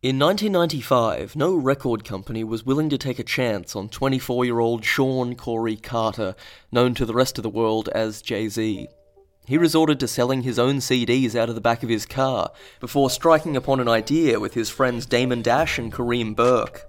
In 1995, no record company was willing to take a chance on 24 year old Sean Corey Carter, known to the rest of the world as Jay Z. He resorted to selling his own CDs out of the back of his car before striking upon an idea with his friends Damon Dash and Kareem Burke.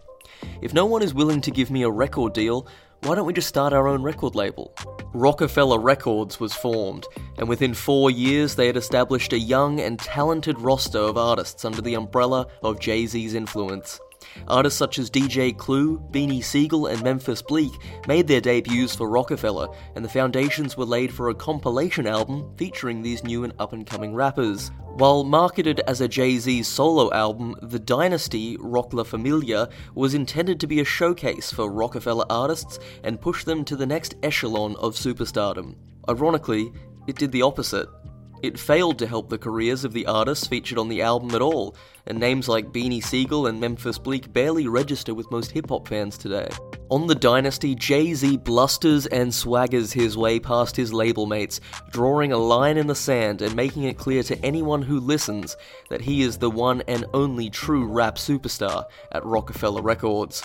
If no one is willing to give me a record deal, why don't we just start our own record label? Roc-A-Fella Records was formed, and within four years they had established a young and talented roster of artists under the umbrella of Jay Z's influence. Artists such as DJ Clue, Beanie Sigel, and Memphis Bleek made their debuts for Roc-A-Fella, and the foundations were laid for a compilation album featuring these new and up and coming rappers. While marketed as a Jay Z solo album, The Dynasty Roc La Familia was intended to be a showcase for Roc-A-Fella artists and push them to the next echelon of superstardom. Ironically, it did the opposite. It failed to help the careers of the artists featured on the album at all, and names like Beanie Sigel and Memphis Bleek barely register with most hip hop fans today. On the Dynasty, Jay Z blusters and swaggers his way past his label mates, drawing a line in the sand and making it clear to anyone who listens that he is the one and only true rap superstar at Roc-A-Fella Records.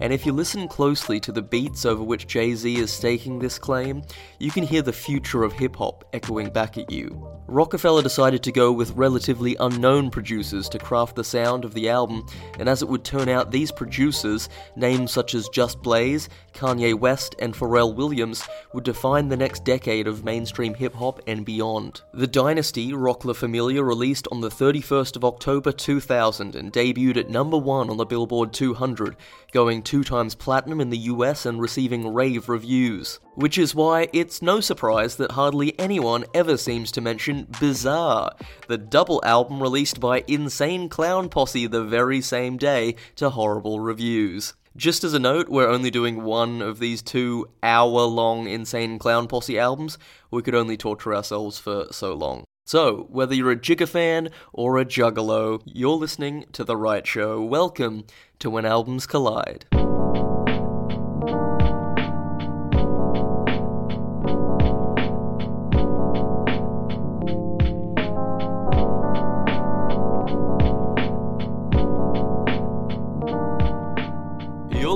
And if you listen closely to the beats over which Jay Z is staking this claim, you can hear the future of hip hop echoing back at you. Roc-A-Fella decided to go with relatively unknown producers to craft the sound of the album, and as it would turn out, these producers, names such as Just Blaze, Kanye West, and Pharrell Williams, would define the next decade of mainstream hip hop and beyond. The Dynasty, Roc La Familia, released on the 31st of October 2000 and debuted at number one on the Billboard 200, going two times platinum in the US and receiving rave reviews. Which is why it's no surprise that hardly anyone ever seems to mention Bizarre, the double album released by Insane Clown Posse the very same day to horrible reviews. Just as a note, we're only doing one of these two hour long Insane Clown Posse albums. We could only torture ourselves for so long. So, whether you're a Jigga fan or a Juggalo, you're listening to the right show. Welcome to When Albums Collide.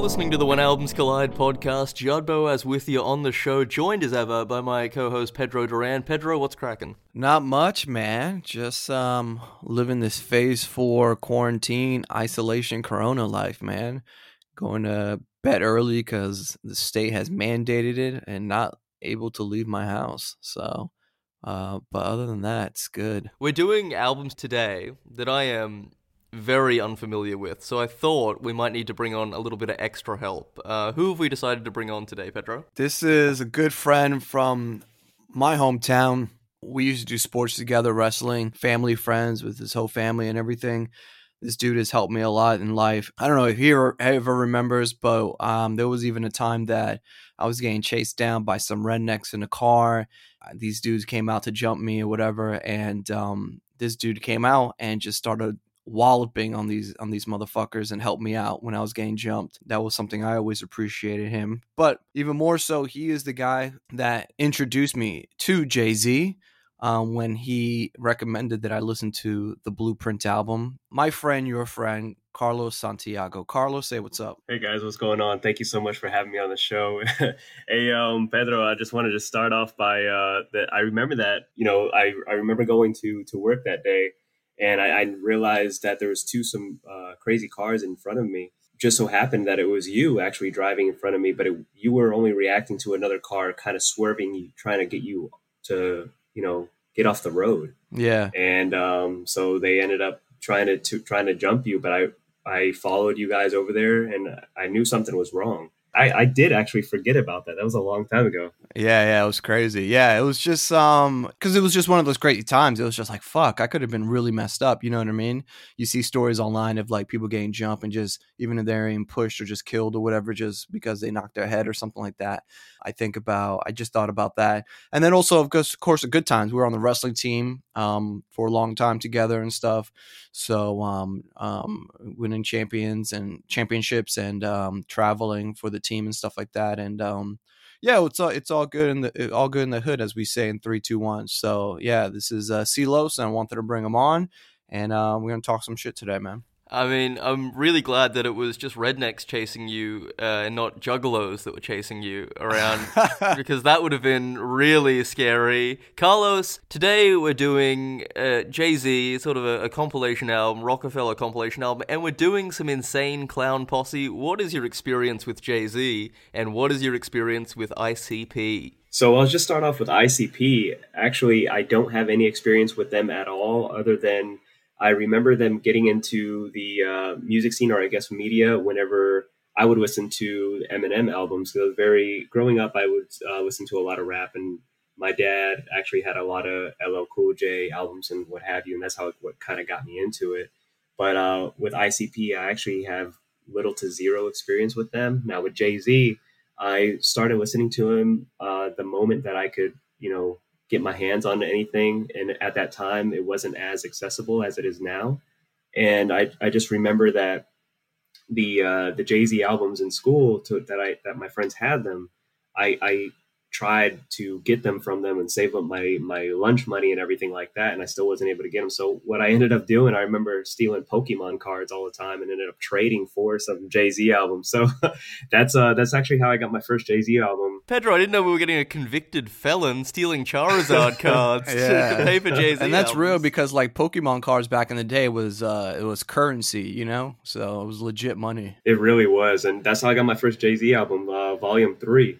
Listening to the When Albums Collide podcast. Judd Boaz with you on the show, joined as ever by my co-host Pedro Duran. Pedro, what's cracking? Not much, man. Just um living this phase four quarantine, isolation, corona life, man. Going to bed early because the state has mandated it and not able to leave my house. So uh but other than that, it's good. We're doing albums today that I am very unfamiliar with, so I thought we might need to bring on a little bit of extra help. Uh, who have we decided to bring on today, Pedro? This is a good friend from my hometown. We used to do sports together, wrestling, family friends with his whole family and everything. This dude has helped me a lot in life. I don't know if he ever, remembers, but um, there was even a time that I was getting chased down by some rednecks in a car. These dudes came out to jump me or whatever, and um, this dude came out and just started walloping on these on these motherfuckers and helped me out when I was getting jumped. That was something I always appreciated him. But even more so, he is the guy that introduced me to Jay Z. Um, when he recommended that I listen to the Blueprint album, my friend, your friend, Carlos Santiago. Carlos, say what's up. Hey guys, what's going on? Thank you so much for having me on the show. hey, um, Pedro, I just wanted to start off by uh, that. I remember that you know I I remember going to to work that day and I, I realized that there was two some uh, crazy cars in front of me. Just so happened that it was you actually driving in front of me, but it, you were only reacting to another car kind of swerving you, trying to get you to you know get off the road. Yeah, and um, so they ended up trying to, to trying to jump you, but I I followed you guys over there, and I knew something was wrong. I, I did actually forget about that. That was a long time ago. Yeah, yeah, it was crazy. Yeah, it was just um because it was just one of those crazy times. It was just like fuck, I could have been really messed up. You know what I mean? You see stories online of like people getting jumped and just even if they're being pushed or just killed or whatever, just because they knocked their head or something like that. I think about. I just thought about that, and then also of course, of course, the good times. We were on the wrestling team um for a long time together and stuff. So um um winning champions and championships and um traveling for the team and stuff like that. And um, yeah, it's all it's all good in the all good in the hood, as we say in three, two, one. So yeah, this is uh, Silos, and I wanted to bring him on, and uh, we're gonna talk some shit today, man. I mean, I'm really glad that it was just rednecks chasing you uh, and not juggalos that were chasing you around because that would have been really scary. Carlos, today we're doing uh, Jay Z, sort of a, a, compilation album, Roc-A-Fella compilation album, and we're doing some insane clown posse. What is your experience with Jay Z and what is your experience with ICP? So I'll just start off with ICP. Actually, I don't have any experience with them at all, other than I remember them getting into the uh, music scene, or I guess media, whenever I would listen to Eminem albums. So very growing up, I would uh, listen to a lot of rap, and my dad actually had a lot of LL Cool J albums and what have you, and that's how what kind of got me into it. But uh, with ICP, I actually have little to zero experience with them. Now with Jay Z, I started listening to him uh, the moment that I could, you know, get my hands on anything. And at that time, it wasn't as accessible as it is now. And I, I just remember that the uh, the Jay Z albums in school to, that I that my friends had them, I, I tried to get them from them and save up my my lunch money and everything like that and I still wasn't able to get them so what I ended up doing I remember stealing Pokemon cards all the time and ended up trading for some Jay-Z albums so that's uh that's actually how I got my first Jay-Z album. Pedro I didn't know we were getting a convicted felon stealing Charizard cards yeah. to pay for Jay-Z and that's albums. real because like Pokemon cards back in the day was uh it was currency you know? So it was legit money. It really was and that's how I got my first Jay-Z album uh, volume 3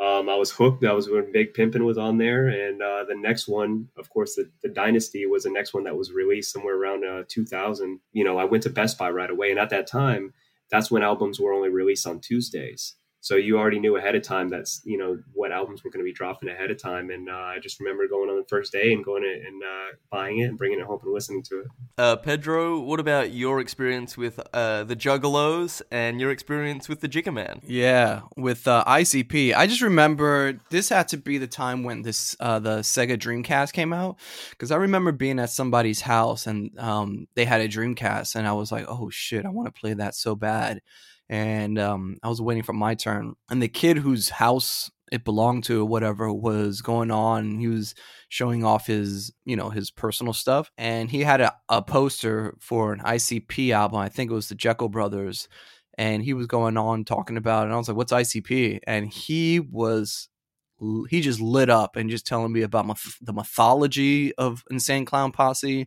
um, I was hooked. That was when Big Pimpin' was on there, and uh, the next one, of course, the, the Dynasty was the next one that was released somewhere around uh, 2000. You know, I went to Best Buy right away, and at that time, that's when albums were only released on Tuesdays. So you already knew ahead of time that's you know what albums were going to be dropping ahead of time, and uh, I just remember going on the first day and going and uh, buying it and bringing it home and listening to it. Uh, Pedro, what about your experience with uh, the Juggalos and your experience with the Jigga Man? Yeah, with uh, ICP, I just remember this had to be the time when this uh, the Sega Dreamcast came out because I remember being at somebody's house and um, they had a Dreamcast, and I was like, oh shit, I want to play that so bad and um, I was waiting for my turn. And the kid whose house it belonged to or whatever was going on, he was showing off his, you know, his personal stuff. And he had a, a poster for an ICP album. I think it was the Jeckel Brothers. And he was going on talking about it. And I was like, what's ICP? And he was he just lit up and just telling me about the mythology of Insane Clown Posse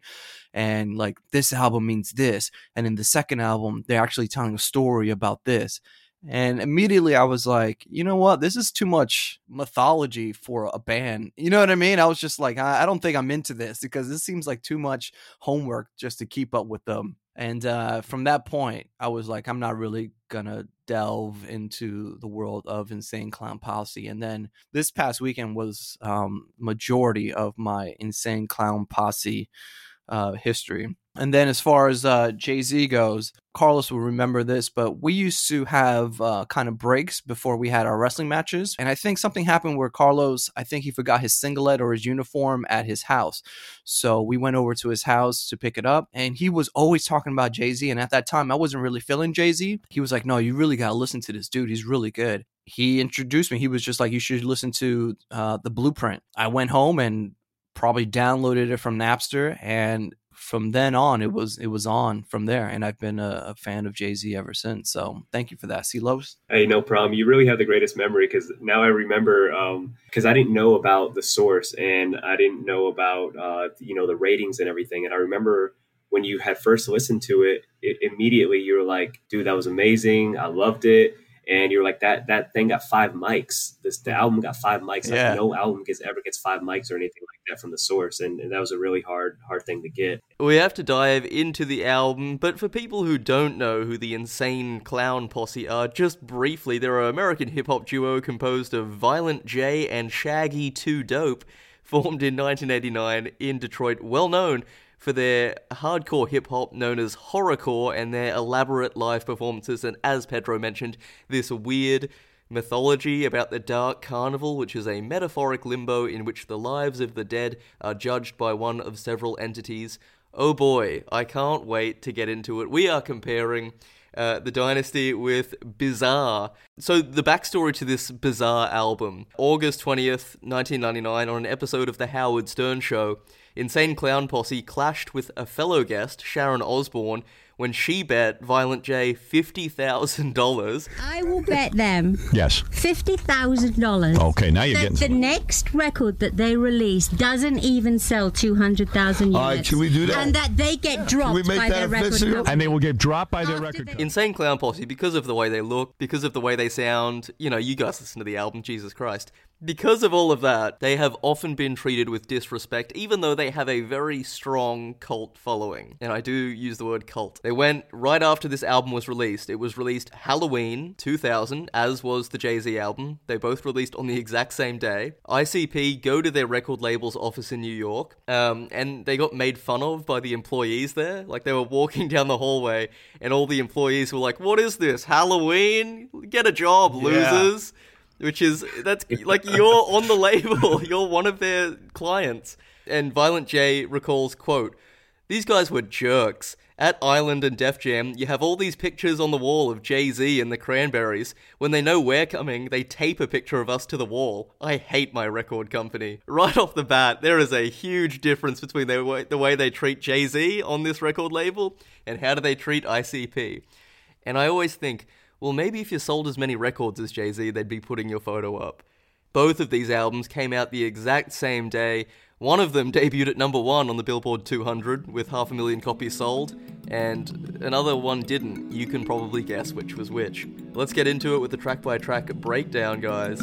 and like this album means this and in the second album they're actually telling a story about this and immediately I was like, you know what? This is too much mythology for a band. You know what I mean? I was just like, I, I don't think I'm into this because this seems like too much homework just to keep up with them. And uh, from that point, I was like, I'm not really gonna delve into the world of Insane Clown Posse. And then this past weekend was um, majority of my Insane Clown Posse uh, history. And then as far as uh, Jay Z goes, Carlos will remember this, but we used to have uh, kind of breaks before we had our wrestling matches. And I think something happened where Carlos, I think he forgot his singlet or his uniform at his house. So we went over to his house to pick it up. And he was always talking about Jay Z. And at that time, I wasn't really feeling Jay Z. He was like, no, you really got to listen to this dude. He's really good. He introduced me. He was just like, you should listen to uh, The Blueprint. I went home and probably downloaded it from Napster and from then on, it was it was on from there, and I've been a, a fan of Jay Z ever since. So thank you for that, C-Los. Hey, no problem. You really have the greatest memory because now I remember because um, I didn't know about the source and I didn't know about uh, you know the ratings and everything, and I remember when you had first listened to it, it immediately you were like, "Dude, that was amazing! I loved it." And you're like that that thing got five mics. This the album got five mics. Like yeah. no album gets ever gets five mics or anything like that from the source, and, and, that was a really hard hard thing to get. We have to dive into the album, but for people who don't know who the Insane Clown Posse are, just briefly, they're an American hip hop duo composed of Violent J and Shaggy Two Dope, formed in 1989 in Detroit, well known for their hardcore hip hop known as horrorcore and their elaborate live performances, and as Pedro mentioned, this weird mythology about the Dark Carnival, which is a metaphoric limbo in which the lives of the dead are judged by one of several entities. Oh boy, I can't wait to get into it. We are comparing uh, the Dynasty with Bizarre. So, the backstory to this Bizarre album August 20th, 1999, on an episode of The Howard Stern Show, Insane Clown Posse clashed with a fellow guest, Sharon Osbourne, when she bet Violent J $50,000. I will bet them Yes. $50,000. Okay, now you're that getting the somewhere. next record that they release doesn't even sell 200,000 units. All right, can we do that? And that they get dropped we make by that their record company. And they will get dropped by their record they- company. Insane Clown Posse, because of the way they look, because of the way they sound, you know, you guys listen to the album, Jesus Christ. Because of all of that, they have often been treated with disrespect, even though they have a very strong cult following. And I do use the word cult. They went right after this album was released. It was released Halloween 2000, as was the Jay Z album. They both released on the exact same day. ICP go to their record label's office in New York, um, and they got made fun of by the employees there. Like they were walking down the hallway, and all the employees were like, "What is this? Halloween? Get a job, losers!" Which is that's like you're on the label. You're one of their clients. And Violent J recalls, quote, These guys were jerks. At Island and Def Jam, you have all these pictures on the wall of Jay Z and the Cranberries. When they know we're coming, they tape a picture of us to the wall. I hate my record company. Right off the bat, there is a huge difference between the way, the way they treat Jay Z on this record label and how do they treat ICP. And I always think, well, maybe if you sold as many records as Jay Z, they'd be putting your photo up. Both of these albums came out the exact same day. One of them debuted at number one on the Billboard 200 with half a million copies sold, and another one didn't. You can probably guess which was which. Let's get into it with the track by track breakdown, guys.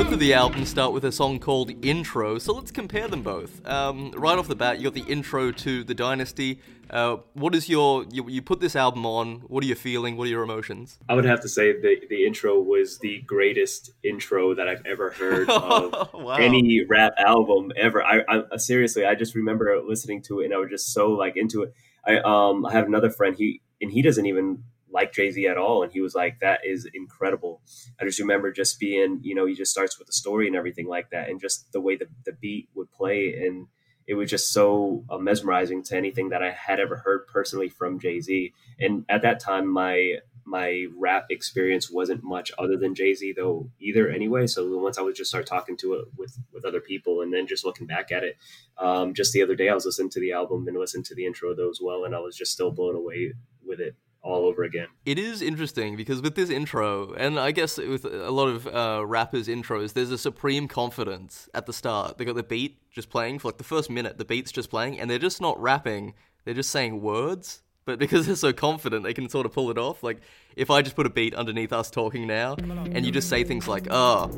Both of the albums start with a song called Intro, so let's compare them both. Um, right off the bat, you got the intro to The Dynasty. Uh, what is your. You, you put this album on, what are you feeling? What are your emotions? I would have to say the the intro was the greatest intro that I've ever heard of Wow. any rap album ever. I, I seriously, I just remember listening to it and I was just so like into it. I um I have another friend he and he doesn't even like Jay Z at all, and he was like, "That is incredible." I just remember just being, you know, he just starts with the story and everything like that, and just the way the the beat would play and. It was just so uh, mesmerizing to anything that I had ever heard personally from Jay Z. And at that time, my my rap experience wasn't much other than Jay Z though either anyway. So once I would just start talking to it with with other people and then just looking back at it, um, just the other day I was listening to the album and listened to the intro though as well, and I was just still blown away with it all over again. It is interesting because with this intro, and I guess with a lot of uh, rappers' intros, there's a supreme confidence at the start. They got the beat just playing for like the first minute, the beat's just playing, and they're just not rapping, they're just saying words. But because they're so confident, they can sort of pull it off. Like, if I just put a beat underneath us talking now, and you just say things like, oh,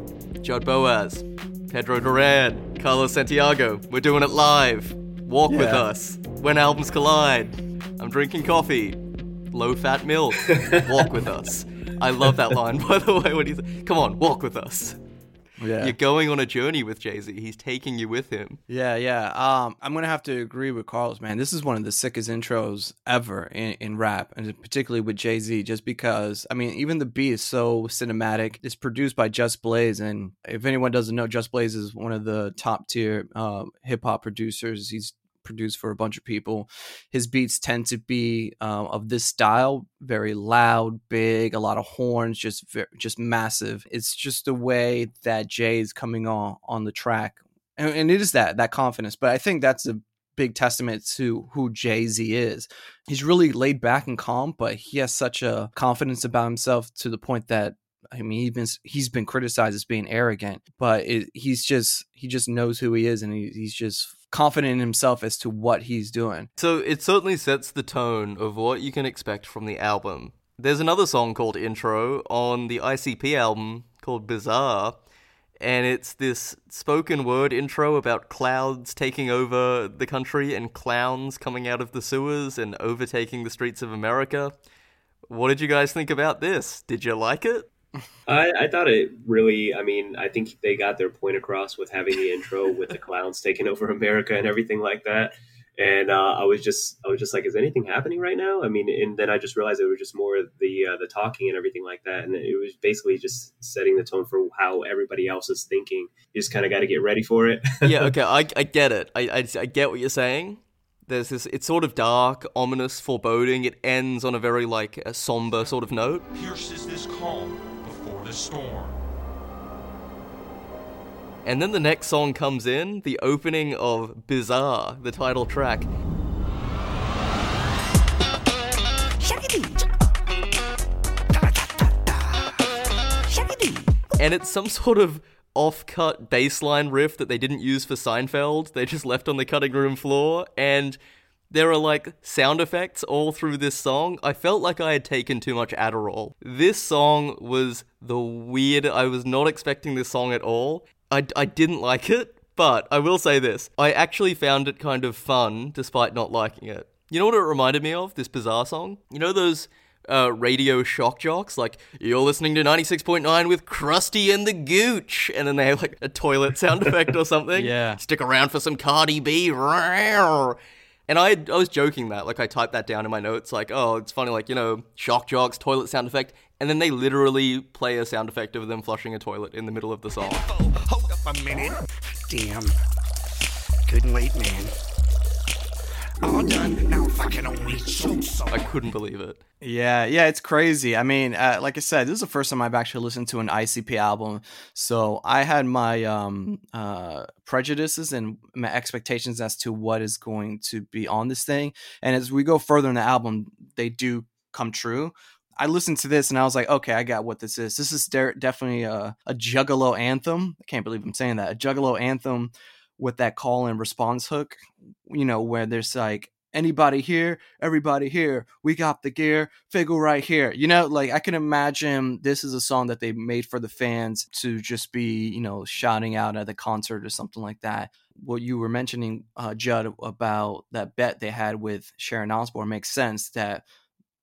Judd Boaz, Pedro Duran, Carlos Santiago, we're doing it live. Walk with us. When albums collide. I'm drinking coffee low fat milk. Walk with us. I love that line, by the way, when he's come on, walk with us. Yeah. You're going on a journey with Jay Z. He's taking you with him. Yeah, yeah. Um, I'm gonna have to agree with Carlos, man. This is one of the sickest intros ever in, in rap, and particularly with Jay Z. Just because, I mean, even the beat is so cinematic. It's produced by Just Blaze, and if anyone doesn't know, Just Blaze is one of the top tier uh, hip hop producers. He's produced for a bunch of people. His beats tend to be um, of this style, very loud, big, a lot of horns, just just massive. It's just the way that Jay is coming on on the track and, and it is that that confidence but i think that's a big testament to who jay-z is he's really laid back and calm but he has such a confidence about himself to the point that i mean he's been he's been criticized as being arrogant but it, he's just he just knows who he is and he, he's just confident in himself as to what he's doing So it certainly sets the tone of what you can expect from the album. There's another song called Intro on the ICP album called Bizarre, and it's this spoken word intro about clouds taking over the country and clowns coming out of the sewers and overtaking the streets of America. What did you guys think about this? Did you like it? I, I thought it really. I mean, I think they got their point across with having the intro with the clowns taking over America and everything like that. And uh, I was just, I was just like, is anything happening right now? I mean, and then I just realized it was just more the uh, the talking and everything like that, and it was basically just setting the tone for how everybody else is thinking. You just kind of got to get ready for it. yeah, okay, I, I get it. I, I, I get what you're saying. There's this, it's sort of dark, ominous, foreboding. It ends on a very, like, a somber sort of note. Pierces this calm before the storm. And then the next song comes in, the opening of Bizarre, the title track. And it's some sort of off-cut bassline riff that they didn't use for Seinfeld. They just left on the cutting room floor, and there are like sound effects all through this song. I felt like I had taken too much Adderall. This song was the weird. I was not expecting this song at all. I, I didn't like it, but I will say this. I actually found it kind of fun despite not liking it. You know what it reminded me of? This bizarre song? You know those uh, radio shock jocks, like you're listening to 96.9 with Krusty and the Gooch, and then they have like a toilet sound effect or something. Yeah. Stick around for some Cardi B. And I, I was joking that, like I typed that down in my notes, like, oh, it's funny, like, you know, shock jocks, toilet sound effect. And then they literally play a sound effect of them flushing a toilet in the middle of the song. Hold up a minute. Damn. Couldn't wait, man. All done. Now if I can only show some. I couldn't believe it. Yeah, yeah, it's crazy. I mean, uh, like I said, this is the first time I've actually listened to an ICP album, so I had my um, uh, prejudices and my expectations as to what is going to be on this thing. And as we go further in the album, they do come true. I listened to this and I was like, okay, I got what this is. This is de- definitely a, a Juggalo anthem. I can't believe I'm saying that. A Juggalo anthem with that call and response hook, you know, where there's like, anybody here, everybody here, we got the gear, Figgle right here. You know, like I can imagine this is a song that they made for the fans to just be, you know, shouting out at the concert or something like that. What you were mentioning, uh, Judd, about that bet they had with Sharon Osbourne makes sense that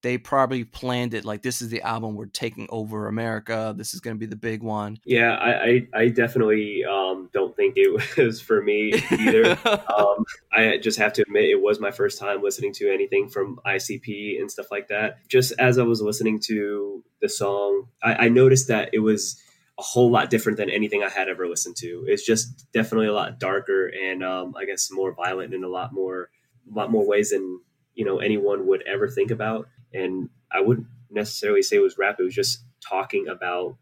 they probably planned it like this is the album we're taking over America. This is going to be the big one. Yeah, I, I, I definitely um, don't think it was for me either. um, I just have to admit, it was my first time listening to anything from ICP and stuff like that. Just as I was listening to the song, I, I noticed that it was a whole lot different than anything I had ever listened to. It's just definitely a lot darker and um, I guess more violent in a lot more, a lot more ways than you know anyone would ever think about and I wouldn't necessarily say it was rap. It was just talking about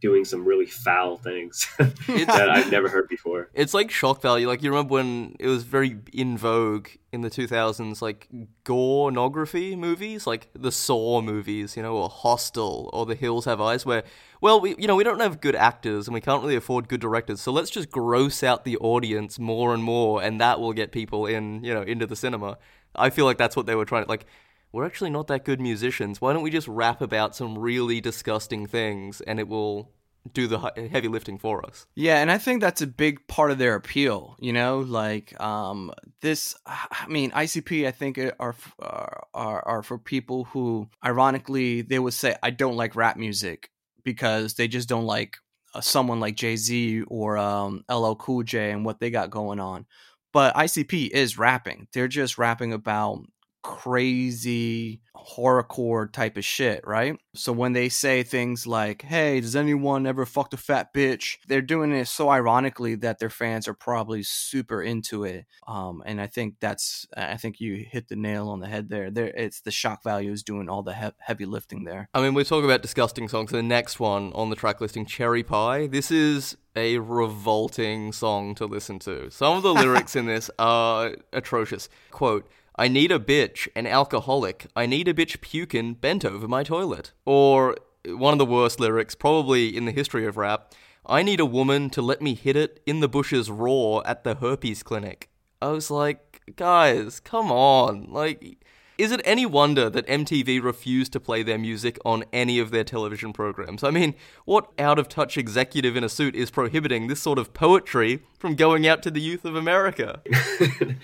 doing some really foul things that I've never heard before. It's like shock value. Like you remember when it was very in vogue in the 2000s, like gorenography movies, like the Saw movies, you know, or Hostel or The Hills Have Eyes, where well, we you know we don't have good actors and we can't really afford good directors, so let's just gross out the audience more and more, and that will get people in, you know, into the cinema. I feel like that's what they were trying to like we're actually not that good musicians. Why don't we just rap about some really disgusting things and it will do the heavy lifting for us? Yeah, and I think that's a big part of their appeal, you know, like um this I mean, ICP I think are are are for people who ironically they would say I don't like rap music because they just don't like uh, someone like Jay-Z or um LL Cool J and what they got going on. But ICP is rapping. They're just rapping about crazy horrorcore type of shit, right? So when they say things like, "Hey, does anyone ever fuck a fat bitch?" They're doing it so ironically that their fans are probably super into it. Um, and I think that's I think you hit the nail on the head there. There, it's the shock value is doing all the he- heavy lifting there. I mean, we're talking about disgusting songs. The next one on the track listing, "Cherry Pie." This is a revolting song to listen to. Some of the lyrics in this are atrocious. Quote. I need a bitch, an alcoholic. I need a bitch puking bent over my toilet. Or one of the worst lyrics, probably in the history of rap. I need a woman to let me hit it in the bushes raw at the herpes clinic. I was like, guys, come on. Like, is it any wonder that MTV refused to play their music on any of their television programs? I mean, what out of touch executive in a suit is prohibiting this sort of poetry from going out to the youth of America? it,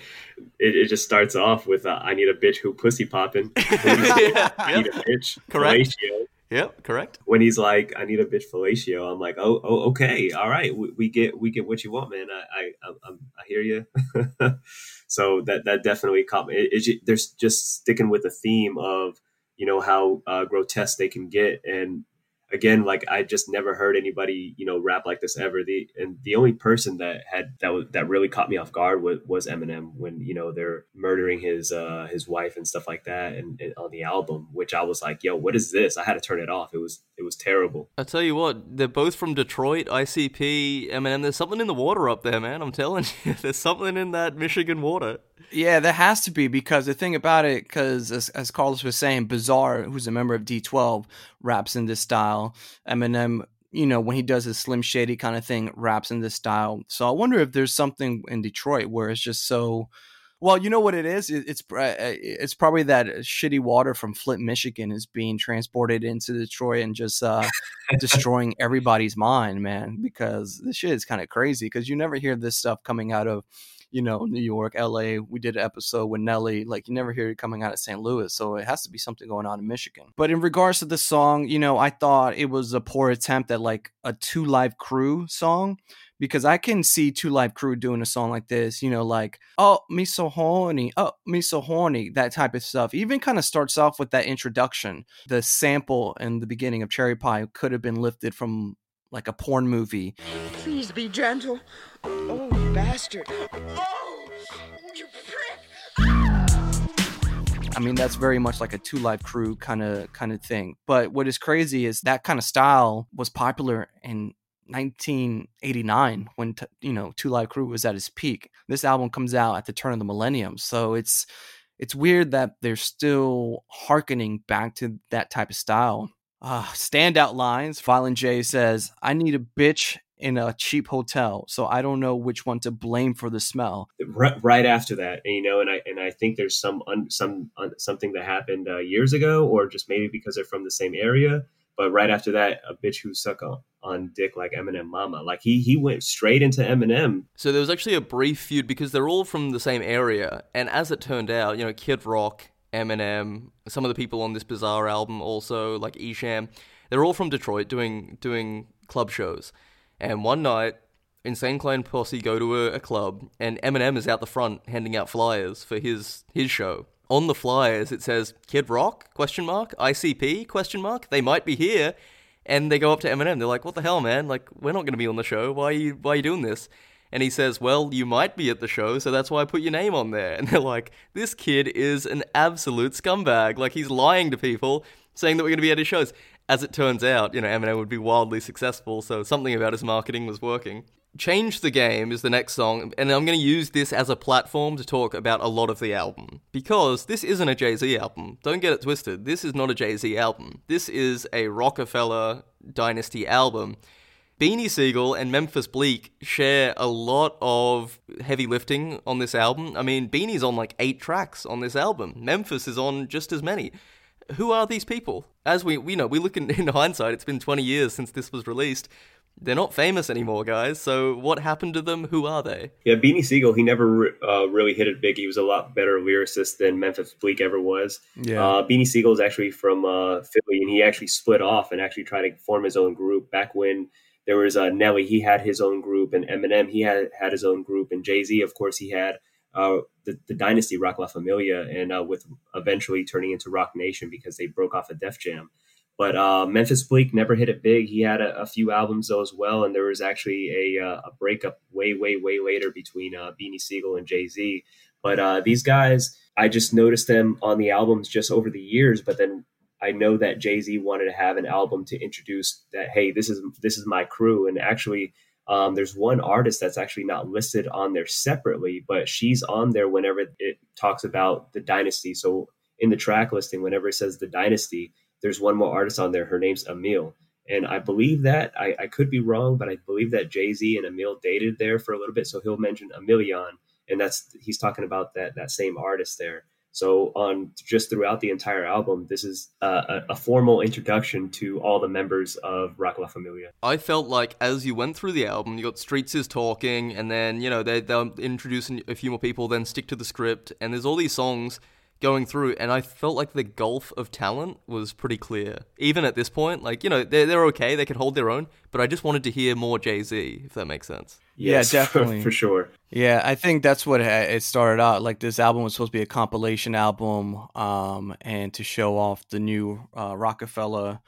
it, just starts off with uh, I need a bitch who pussy popping. I need a bitch. Correct. Yep, correct. When he's like, "I need a bitch fellatio," I'm like, "Oh, oh, okay, all right, we, we get we get what you want, man. I I I, I hear you." so that that definitely caught me. It, it, there's just sticking with the theme of you know how uh, grotesque they can get, and again, like I just never heard anybody, you know, rap like this ever. The and the only person that had that was that really caught me off guard was, was Eminem when you know they're murdering his uh his wife and stuff like that, and, and on the album, which I was like, yo, what is this? I had to turn it off. It was it was terrible. I tell you what, they're both from Detroit, ICP, Eminem. There's something in the water up there, man. I'm telling you, there's something in that Michigan water. Yeah, there has to be because the thing about it, because as, as Carlos was saying, Bizarre, who's a member of D12, raps in this style. Eminem, you know, when he does his Slim Shady kind of thing, raps in this style. So I wonder if there's something in Detroit where it's just so. Well, you know what it is. It's uh, it's probably that shitty water from Flint, Michigan, is being transported into Detroit and just uh, destroying everybody's mind, man. Because this shit is kind of crazy. Because you never hear this stuff coming out of you know, New York, LA. We did an episode with Nelly. Like you never hear it coming out of St. Louis. So it has to be something going on in Michigan. But in regards to the song, you know, I thought it was a poor attempt at like a two live crew song. Because I can see Two Live Crew doing a song like this, you know, like, oh, me so horny, oh, me so horny, that type of stuff. Even kind of starts off with that introduction. The sample in the beginning of Cherry Pie could have been lifted from like a porn movie. Please be gentle. Oh, bastard. Oh, you prick. I mean, that's very much like a two live crew kind of kind of thing. But what is crazy is that kind of style was popular in 1989 when t- you know Two Live Crew was at its peak. This album comes out at the turn of the millennium, so it's it's weird that they're still harkening back to that type of style. Uh, standout lines. Violent J says, "I need a bitch in a cheap hotel, so I don't know which one to blame for the smell." right, right after that, and, you know, and I and I think there's some un, some un, something that happened uh, years ago, or just maybe because they're from the same area. But right after that, a bitch who suck on, on dick like Eminem Mama, like he he went straight into Eminem. So there was actually a brief feud because they're all from the same area, and as it turned out, you know, Kid Rock, Eminem, some of the people on this bizarre album also, like Esham, they're all from Detroit doing doing club shows. And one night, Insane Clown Posse go to a, a club, and Eminem is out the front handing out flyers for his his show. On the flyers, it says Kid Rock question mark ICP question mark. They might be here, and they go up to Eminem. They're like, "What the hell, man? Like, we're not going to be on the show. Why are you Why are you doing this?" And he says, Well, you might be at the show, so that's why I put your name on there. And they're like, This kid is an absolute scumbag. Like, he's lying to people, saying that we're going to be at his shows. As it turns out, you know, Eminem would be wildly successful, so something about his marketing was working. Change the Game is the next song, and I'm going to use this as a platform to talk about a lot of the album. Because this isn't a Jay Z album. Don't get it twisted. This is not a Jay Z album. This is a Roc-A-Fella Dynasty album. Beanie Sigel and Memphis Bleek share a lot of heavy lifting on this album. I mean, Beanie's on like eight tracks on this album. Memphis is on just as many. Who are these people? As we, we know, we look in, in hindsight, it's been 20 years since this was released. They're not famous anymore, guys. So what happened to them? Who are they? Yeah, Beanie Sigel, he never uh, really hit it big. He was a lot better lyricist than Memphis Bleek ever was. Yeah. Uh, Beanie Sigel is actually from uh, Philly, and he actually split off and actually tried to form his own group back when there was uh, Nelly, he had his own group, and Eminem, he had had his own group, and Jay Z, of course, he had uh, the, the Dynasty Roc La Familia, and uh, with eventually turning into Roc Nation because they broke off a Def Jam. But uh, Memphis Bleek never hit it big. He had a, a, few albums though as well, and there was actually a, uh, a breakup way, way, way later between uh, Beanie Sigel and Jay Z. But uh, these guys, I just noticed them on the albums just over the years. But then I know that Jay Z wanted to have an album to introduce that. Hey, this is this is my crew, and actually, um, there's one artist that's actually not listed on there separately, but she's on there whenever it talks about the dynasty. So in the track listing, whenever it says the dynasty, there's one more artist on there. Her name's Amil. And I believe that I, I could be wrong, but I believe that Jay Z and Amil dated there for a little bit. So he'll mention Emilion, and that's he's talking about that that same artist there. So on just throughout the entire album, this is a, a, formal introduction to all the members of Roc La Familia. I felt like as you went through the album, you got Streets is talking, and then you know they they'll introduce a few more people, then stick to the script, and there's all these songs going through, and I felt like the gulf of talent was pretty clear. Even at this point, like you know they're they're okay, they can hold their own, but I just wanted to hear more Jay Z, if that makes sense. Yes, yeah, definitely for, for, sure. Yeah, I think that's what it started out. Like this album was supposed to be a compilation album, um, and to show off the new uh, Roc-A-Fella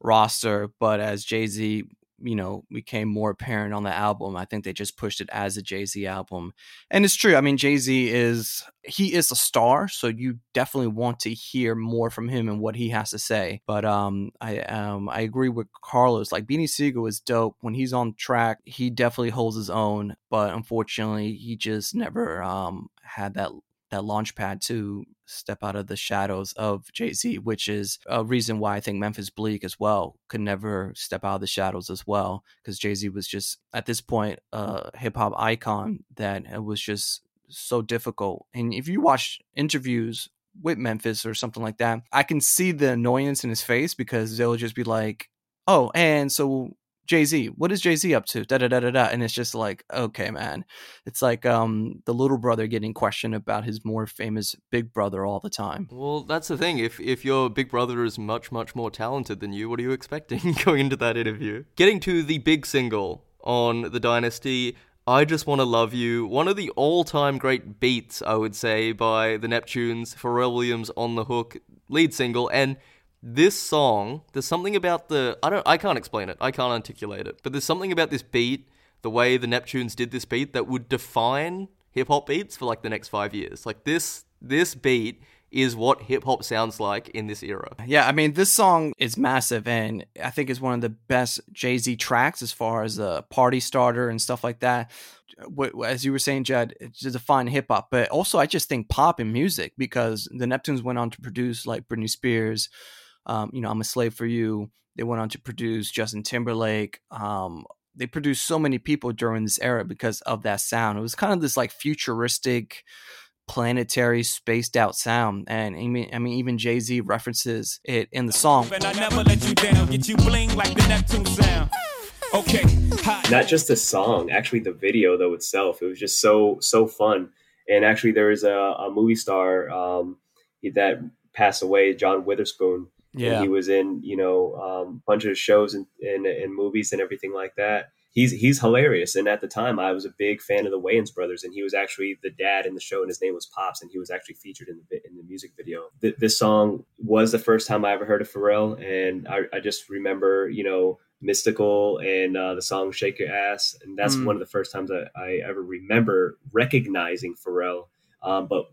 roster. But as Jay Z you know became more apparent on the album i think they just pushed it as a jay-z album. And it's true i mean jay-z is he is a star so you definitely want to hear more from him and what he has to say. But um i um i agree with carlos like beanie sigel is dope. When he's on track he definitely holds his own but unfortunately he just never um had that that launch pad to step out of the shadows of Jay Z, which is a reason why I think Memphis Bleek as well could never step out of the shadows as well, because Jay Z was just at this point a hip hop icon that it was just so difficult. And if you watch interviews with Memphis or something like that, I can see the annoyance in his face because they'll just be like, "Oh, and so Jay Z, what is Jay Z up to? Da da da da da. And it's just like, okay, man. It's like um the little brother getting questioned about his more famous big brother all the time. Well, that's the thing. If if your big brother is much much more talented than you, what are you expecting going into that interview? Getting to the big single on the Dynasty. I Just Want to Love You, one of the all time great beats, I would say, by the Neptunes, Pharrell Williams on the hook, lead single, and this song, there's something about the I don't I can't explain it. I can't articulate it. But there's something about this beat, the way the Neptunes did this beat that would define hip hop beats for like the next 5 years. Like this this beat is what hip hop sounds like in this era. Yeah, I mean, this song is massive, and I think it's one of the best Jay Z tracks as far as a party starter and stuff like that. As you were saying, Jed, it's to define hip hop, but also I just think pop and music because the Neptunes went on to produce like Britney Spears, um, you know, I'm a slave for you. They went on to produce Justin Timberlake. Um, they produced so many people during this era because of that sound. It was kind of this like futuristic, planetary, spaced out sound. And I mean, I mean, even Jay Z references it in the song. Okay. Not just the song, actually the video though itself. It was just so so fun. And actually, there was a, a movie star um, that passed away, John Witherspoon. Yeah, and he was in you know um, a bunch of shows and, and, and movies and everything like that. He's he's hilarious, and at the time I was a big fan of the Wayans brothers, and he was actually the dad in the show, and his name was Pops, and he was actually featured in the in the music video. Th- this song was the first time I ever heard of Pharrell, and I, I just remember you know Mystikal and uh, the song "Shake Your Ass," and that's mm. one of the first times I, I ever remember recognizing Pharrell. Um, but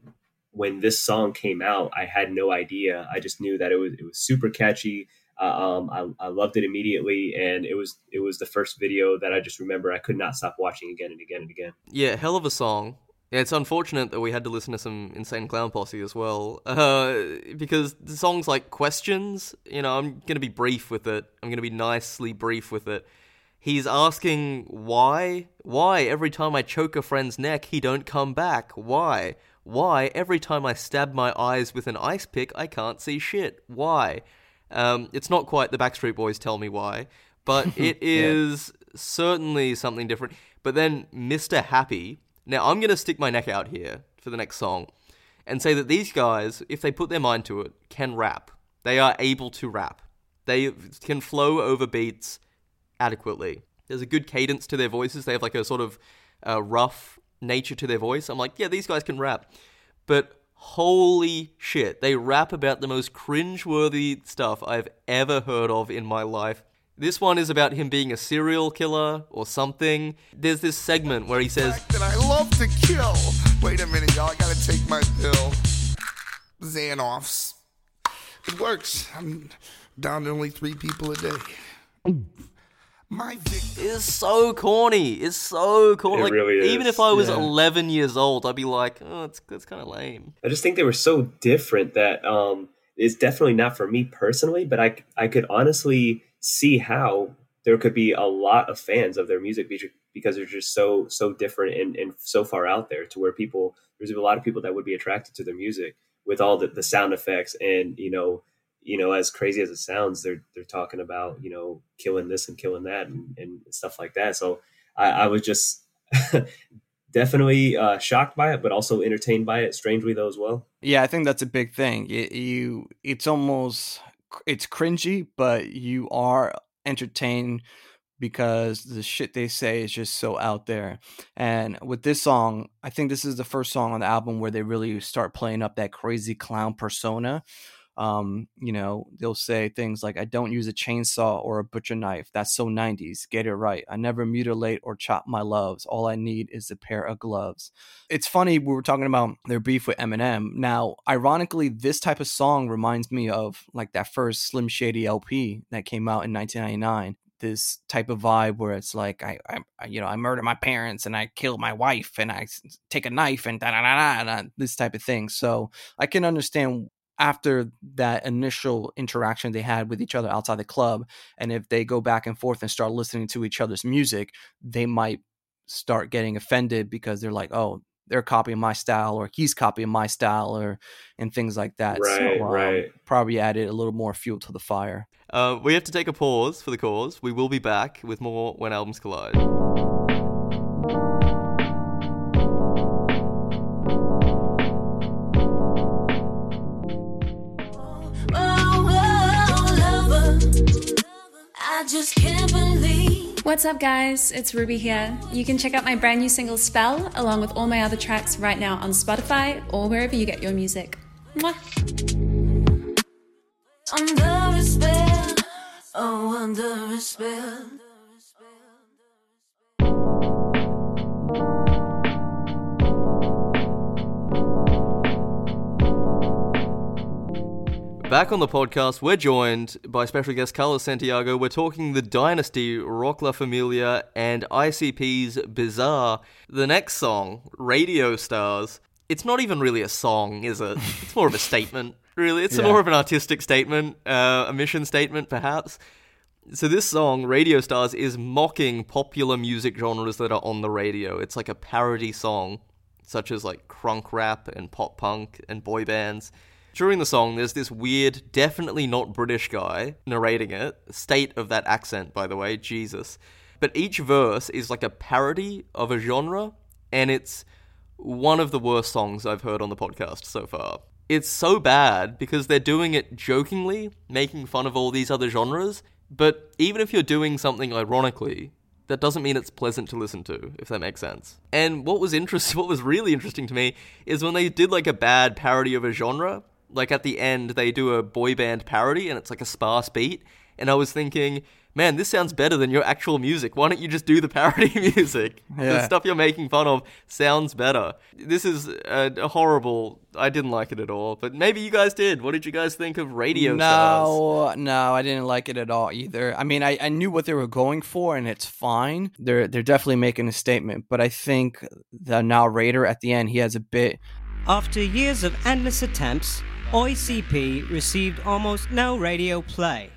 when this song came out, I had no idea. I just knew that it was it was super catchy. Uh, um, I, I loved it immediately, and it was it was the first video that I just remember I could not stop watching again and again and again. Yeah, hell of a song. It's unfortunate that we had to listen to some insane clown posse as well, uh, because the songs like questions. You know, I'm gonna be brief with it. I'm gonna be nicely brief with it. He's asking why, why every time I choke a friend's neck, he don't come back. Why? Why, every time I stab my eyes with an ice pick, I can't see shit? Why? Um, it's not quite the Backstreet Boys tell me why, but it is yeah. certainly something different. But then Mr. Happy. Now, I'm going to stick my neck out here for the next song and say that these guys, if they put their mind to it, can rap. They are able to rap. They can flow over beats adequately. There's a good cadence to their voices. They have like a sort of uh, rough nature to their voice. I'm like, yeah, these guys can rap. But holy shit, they rap about the most cringe-worthy stuff I've ever heard of in my life. This one is about him being a serial killer or something. There's this segment where he says, I love to kill. Wait a minute, y'all. I gotta take my pill. Xanoffs. It works. I'm down to only three people a day. My victim is so corny. It's so corny. It like, really. Even if I was yeah. 11 years old, I'd be like, oh, it's, it's kind of lame. I just think they were so different that um, it's definitely not for me personally, but I, I could honestly see how there could be a lot of fans of their music because they're just so so different and, and so far out there to where people there's a lot of people that would be attracted to their music with all the, the sound effects and you know you know, as crazy as it sounds, they're they're talking about you know killing this and killing that and, and stuff like that. So I, I was just definitely uh, shocked by it, but also entertained by it. Strangely though, as well. Yeah, I think that's a big thing. You, it's almost it's cringy, but you are entertained because the shit they say is just so out there. And with this song, I think this is the first song on the album where they really start playing up that crazy clown persona Um, you know, they'll say things like, I don't use a chainsaw or a butcher knife. That's so 90s. Get it right. I never mutilate or chop my loves. All I need is a pair of gloves. It's funny, we were talking about their beef with Eminem. Now, ironically, this type of song reminds me of like that first Slim Shady LP that came out in 1999 this type of vibe where it's like I, I you know I murder my parents and I kill my wife and I take a knife and da da da da this type of thing. So I can understand after that initial interaction they had with each other outside the club and if they go back and forth and start listening to each other's music they might start getting offended because they're like oh they're copying my style or he's copying my style or and things like that. Right so, um, right. probably added a little more fuel to the fire. Uh, we have to take a pause for the cause. We will be back with more when albums collide What's up, guys? It's Ruby here. You can check out my brand new single Spell along with all my other tracks right now on Spotify or wherever you get your music. Mwah. Back on the podcast, we're joined by special guest Carlos Santiago. We're talking the Dynasty, Roc La Familia, and ICP's Bizarre. The next song, Radio Stars, it's not even really a song, is it? It's more of a statement, really. It's yeah. more of an artistic statement, uh, a mission statement, perhaps. So this song, Radio Stars, is mocking popular music genres that are on the radio. It's like a parody song, such as like crunk rap and pop punk and boy bands. During the song, there's this weird, definitely not British guy narrating it. State of that accent, by the way, Jesus. But each verse is like a parody of a genre, and it's one of the worst songs I've heard on the podcast so far. It's so bad because they're doing it jokingly, making fun of all these other genres, but even if you're doing something ironically, that doesn't mean it's pleasant to listen to, if that makes sense. And what was interest what was really interesting to me is when they did like a bad parody of a genre, like at the end they do a boy band parody and it's like a sparse beat and i was thinking man this sounds better than your actual music. Why don't you just do the parody music? Yeah. the stuff you're making fun of sounds better. This is a, a, horrible i didn't like it at all but maybe you guys did. What did you guys think of radio no stars? no i didn't like it at all either. I mean I, I knew what they were going for and it's fine. They're they're definitely making a statement but i think the narrator at the end he has a bit after years of endless attempts ICP received almost no radio play.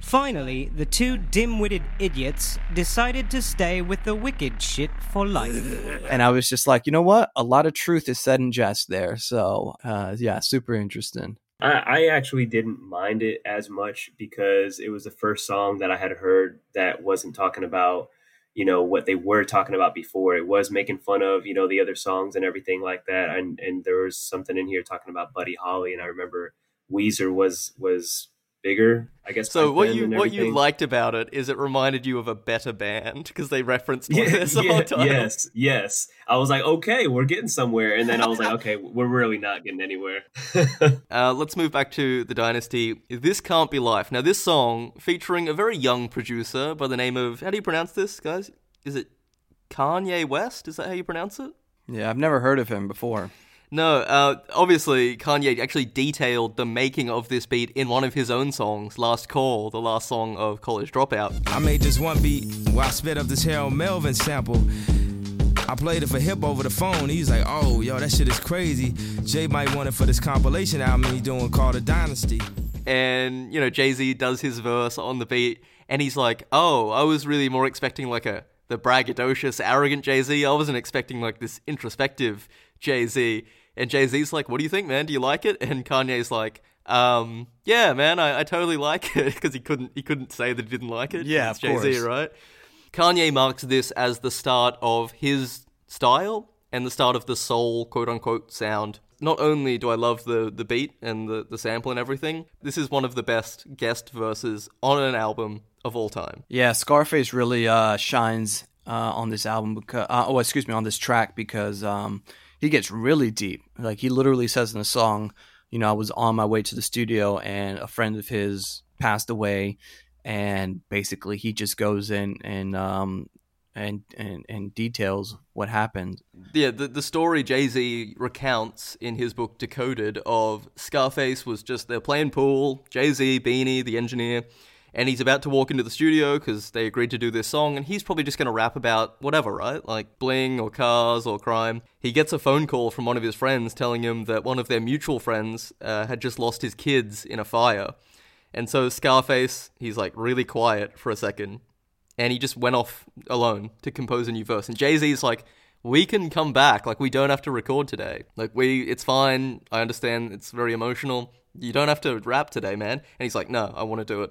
Finally, the two dim witted idiots decided to stay with the wicked shit for life. And I was just like, you know what? A lot of truth is said in jest there. So, uh, yeah, super interesting. I, I actually didn't mind it as much because it was the first song that I had heard that wasn't talking about you know what they were talking about before. It was making fun of you know the other songs and everything like that. And and there was something in here talking about buddy holly. And i remember weezer was was bigger i guess so what you what you liked about it is it reminded you of a better band because they referenced yeah, their song yeah, yes yes. I was like okay we're getting somewhere and then i was like okay we're really not getting anywhere. Uh, let's move back to the dynasty. This can't be life. Now this song featuring a very young producer by the name of how do you pronounce this guys? Is it kanye west? Is that how you pronounce it? Yeah i've never heard of him before no, uh, obviously Kanye actually detailed the making of this beat in one of his own songs, Last Call, the last song of College Dropout. I made this one beat while I spit up this Harold Melvin sample. I played it for Hip over the phone. He's like, oh, yo, that shit is crazy. Jay might want it for this compilation album he's doing called The Dynasty. And, you know, Jay Z does his verse on the beat, and he's like, oh, I was really more expecting like a the braggadocious, arrogant Jay Z. I wasn't expecting like this introspective Jay Z. And Jay Z's like, "What do you think, man? Do you like it?" And Kanye's like, um, "Yeah, man, I, I totally like it," because he couldn't he couldn't say that he didn't like it. Yeah, Jay Z, right? Kanye marks this as the start of his style and the start of the soul quote unquote sound. Not only do I love the the beat and the, the sample and everything, this is one of the best guest verses on an album of all time. Yeah, Scarface really uh, shines uh, on this album because uh, oh excuse me on this track because um, he gets really deep. Like he literally says in the song, you know, I was on my way to the studio and a friend of his passed away and basically he just goes in and um and and, and details what happened. Yeah, the, the story Jay Z recounts in his book Decoded of Scarface was just they're playing pool, Jay Z, Beanie, the engineer, and he's about to walk into the studio because they agreed to do this song, and he's probably just going to rap about whatever, right? Like bling or cars or crime. He gets a phone call from one of his friends telling him that one of their mutual friends uh, had just lost his kids in a fire. And so Scarface, he's like really quiet for a second, and he just went off alone to compose a new verse. And Jay Z's like, we can come back. Like we don't have to record today. Like we, it's fine. I understand it's very emotional. You don't have to rap today, man. And he's like, no, I want to do it.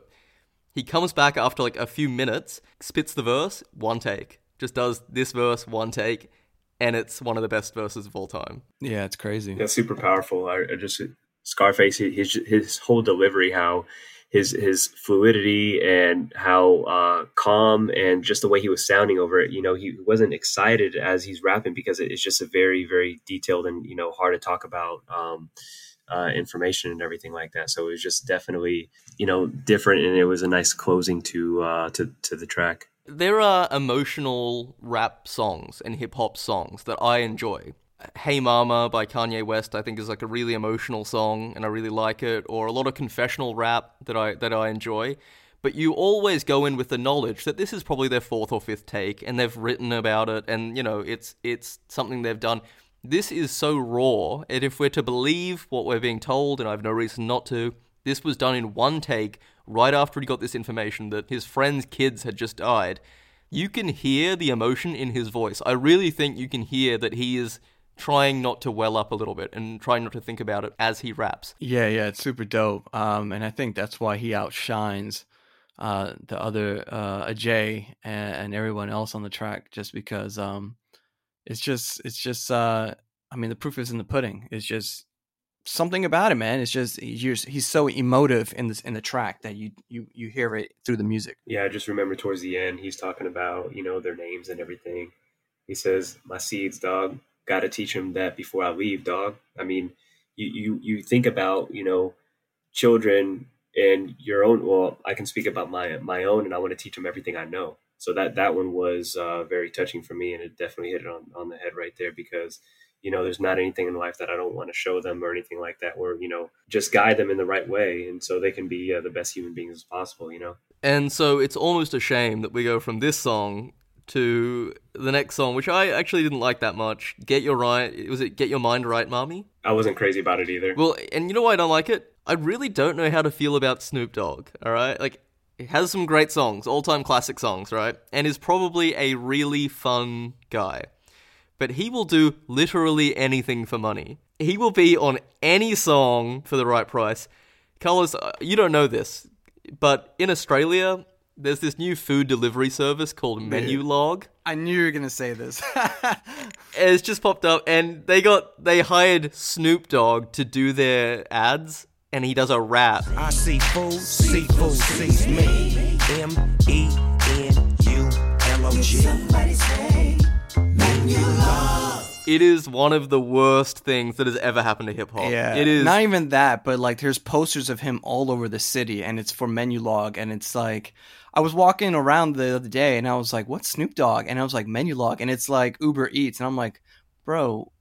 He comes back after like a few minutes, spits the verse, one take. Just does this verse, one take, and it's one of the best verses of all time. Yeah, it's crazy. That's super powerful. I, I just Scarface, his his whole delivery, how his his fluidity and how uh, calm and just the way he was sounding over it. You know, he wasn't excited as he's rapping because it's just a very very detailed and you know hard to talk about. Um, uh, information and everything like that. So it was just definitely, you know, different, and it was a nice closing to uh, to to the track. There are emotional rap songs and hip hop songs that I enjoy. Hey Mama by Kanye West, I think is like a really emotional song, and I really like it. Or a lot of confessional rap that I that I enjoy. But you always go in with the knowledge that this is probably their fourth or fifth take, and they've written about it, and you know it's it's something they've done. This is so raw, and if we're to believe what we're being told, and I have no reason not to, this was done in one take right after he got this information that his friend's kids had just died. You can hear the emotion in his voice. I really think you can hear that he is trying not to well up a little bit and trying not to think about it as he raps. Yeah, yeah, it's super dope. Um, and I think that's why he outshines uh, the other uh, Ajay and, and everyone else on the track, just because um, it's just it's just uh I mean the proof is in the pudding. It's just something about him, man. It's just he's, he's so emotive in this in the track that you you you hear it through the music. Yeah, I just remember towards the end he's talking about you know their names and everything. He says, "My seeds, dog. Got to teach him that before I leave, dog." I mean, you you you think about you know children and your own. Well, I can speak about my my own, and I want to teach them everything I know so that that one was uh, very touching for me, and it definitely hit it on on the head right there because you know there's not anything in life that I don't want to show them or anything like that, or you know just guide them in the right way, and so they can be uh, the best human beings as possible. You know. And so it's almost a shame that we go from this song to the next song, which I actually didn't like that much. Get your right was it Get Your Mind Right, Mommy? I wasn't crazy about it either. Well, and you know why I don't like it? I really don't know how to feel about Snoop Dogg. All right, like he has some great songs, all time classic songs, right? And is probably a really fun guy. But he will do literally anything for money. He will be on any song for the right price. Carlos, uh, you don't know this, but in Australia, there's this new food delivery service called Menulog. I knew you were gonna say this. it's just popped up, and they got they hired Snoop Dogg to do their ads, and he does a rap. I see food, seafood sees me. M E N U L O G. It is one of the worst things that has ever happened to hip hop. Yeah, it is. not even that, but like there's posters of him all over the city, and it's for Menulog, and it's like I was walking around the other day, and I was like, "What's Snoop Dogg?" And I was like, "Menulog," and it's like Uber Eats, and I'm like, "Bro,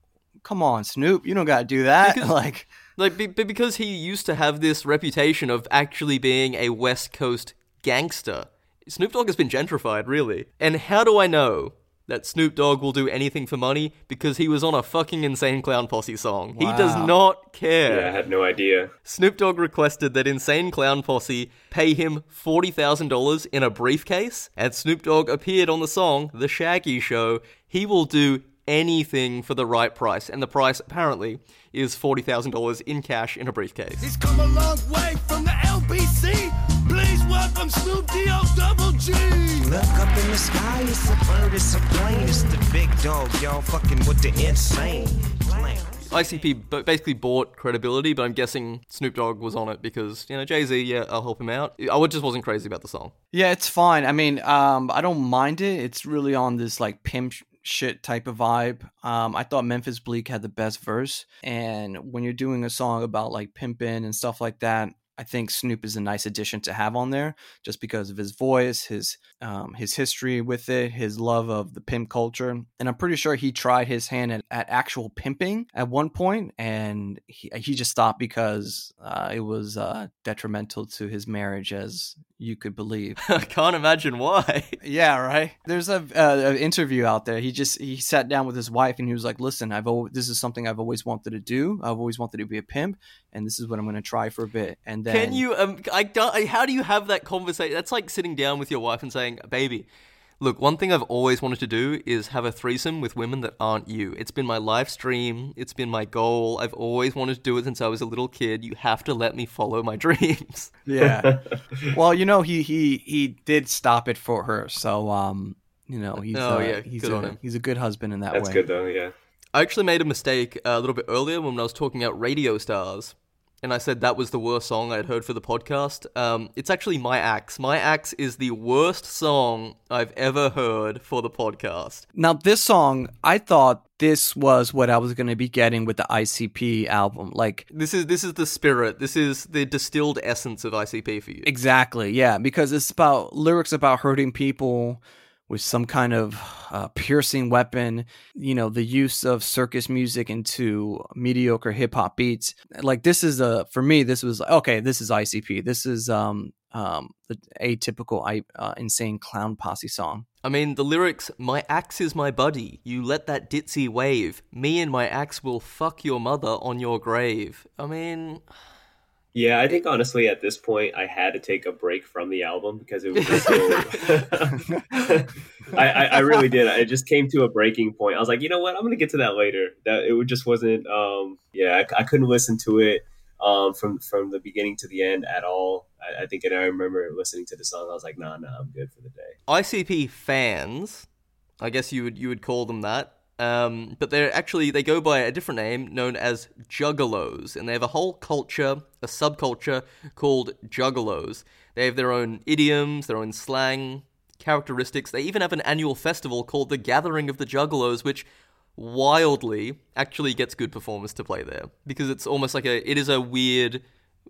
come on, Snoop, you don't got to do that." Because- like, Like, be, be- because he used to have this reputation of actually being a West Coast gangster. Snoop Dogg has been gentrified, really. And how do I know that Snoop Dogg will do anything for money? Because he was on a fucking Insane Clown Posse song. He does not care. Yeah, I had no idea. Snoop Dogg requested that Insane Clown Posse pay him $40,000 in a briefcase, and Snoop Dogg appeared on the song The Shaggy Show. He will do anything for the right price, and the price apparently is $40,000 in cash in a briefcase. He's come a long way from the LBC. Please welcome Snoop D-O double G. Look up in the sky, it's a bird, it's a plane, it's the big dog, y'all fucking with the insane plan. ICP basically bought credibility, but I'm guessing Snoop Dogg was on it because, you know, Jay Z, yeah, I'll help him out. I would- just wasn't crazy about the song. yeah, it's fine. I mean, um, I don't mind it. It's really on this like pimp shit type of vibe. Um, I thought Memphis Bleek had the best verse, and when you're doing a song about like pimping and stuff like that, I think Snoop is a nice addition to have on there, just because of his voice, his um, his history with it, his love of the pimp culture, and I'm pretty sure he tried his hand at, at actual pimping at one point, and he he just stopped because uh, it was uh, detrimental to his marriage, as you could believe. I can't imagine why. Yeah, right. There's a uh, an interview out there. He just he sat down with his wife and he was like, "Listen, I've always, this is something I've always wanted to do. I've always wanted to be a pimp, and this is what I'm going to try for a bit." And then Can you? Um, I don't. I- How do you have that conversation? That's like sitting down with your wife and saying, "Baby, look, one thing I've always wanted to do is have a threesome with women that aren't you. It's been my live stream. It's been my goal. I've always wanted to do it since I was a little kid. You have to let me follow my dreams." Yeah. well, you know, he he he did stop it for her, so um, you know, he's Oh, uh, yeah, he's good a, on him. he's a good husband in that That's way. good though. Yeah. I actually made a mistake uh, a little bit earlier when I was talking about Radio Stars, and I said that was the worst song I'd heard for the podcast. Um, it's actually My Axe. My Axe is the worst song I've ever heard for the podcast. Now, this song, I thought this was what I was going to be getting with the ICP album. Like, This is this is the spirit. This is the distilled essence of ICP for you. exactly, yeah, because it's about lyrics about hurting people with some kind of uh, piercing weapon, you know, the use of circus music into mediocre hip hop beats. Like, this is a, for me, this was, okay, this is ICP. This is, um, um, the atypical, uh, insane clown posse song. I mean, the lyrics, My axe is my buddy, you let that ditzy wave, me and my axe will fuck your mother on your grave. I mean, Yeah, I think honestly at this point I had to take a break from the album because it was just so. I, I, I really did. I just came to a breaking point. I was like, you know what? I'm gonna get to that later. That it just wasn't. Um, yeah, I, I couldn't listen to it um, from from the beginning to the end at all. I, I think, and I remember listening to the song. I was like, nah, nah, I'm good for the day. ICP fans, I guess you would you would call them that. Um, but they're actually they go by a different name known as juggalos, and they have a whole culture, a subculture called juggalos. They have their own idioms, their own slang, characteristics. They even have an annual festival called the Gathering of the Juggalos, which wildly actually gets good performers to play there because it's almost like a it is a weird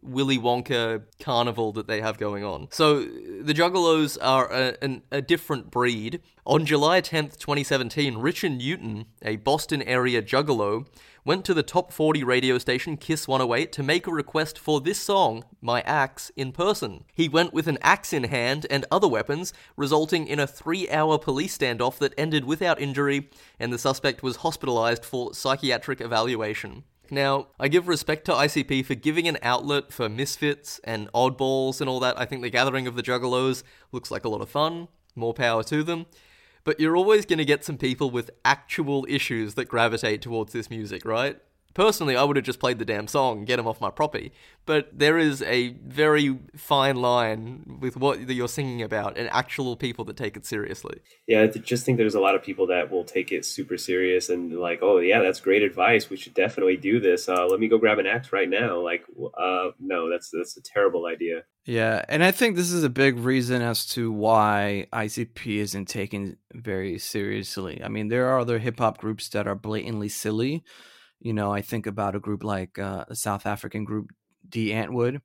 Willy Wonka carnival that they have going on. So the Juggalos are a, a different breed. On July 10th, 2017, Richard Newton, a Boston area Juggalo, went to the top 40 radio station Kiss 108 to make a request for this song, My Axe, in person. He went with an axe in hand and other weapons, resulting in a three hour police standoff that ended without injury, and the suspect was hospitalized for psychiatric evaluation. Now, I give respect to ICP for giving an outlet for misfits and oddballs and all that. I think the Gathering of the Juggalos looks like a lot of fun. More power to them. But you're always going to get some people with actual issues that gravitate towards this music, right? Personally, I would have just played the damn song and get them off my property. But there is a very fine line with what you're singing about and actual people that take it seriously. Yeah, I just think there's a lot of people that will take it super serious and like, oh yeah, that's great advice. We should definitely do this. Uh, let me go grab an axe right now. Like, uh, no, that's that's a terrible idea. Yeah, and I think this is a big reason as to why ICP isn't taken very seriously. I mean, there are other hip hop groups that are blatantly silly. You know, I think about a group like uh, a South African group, Die Antwoord.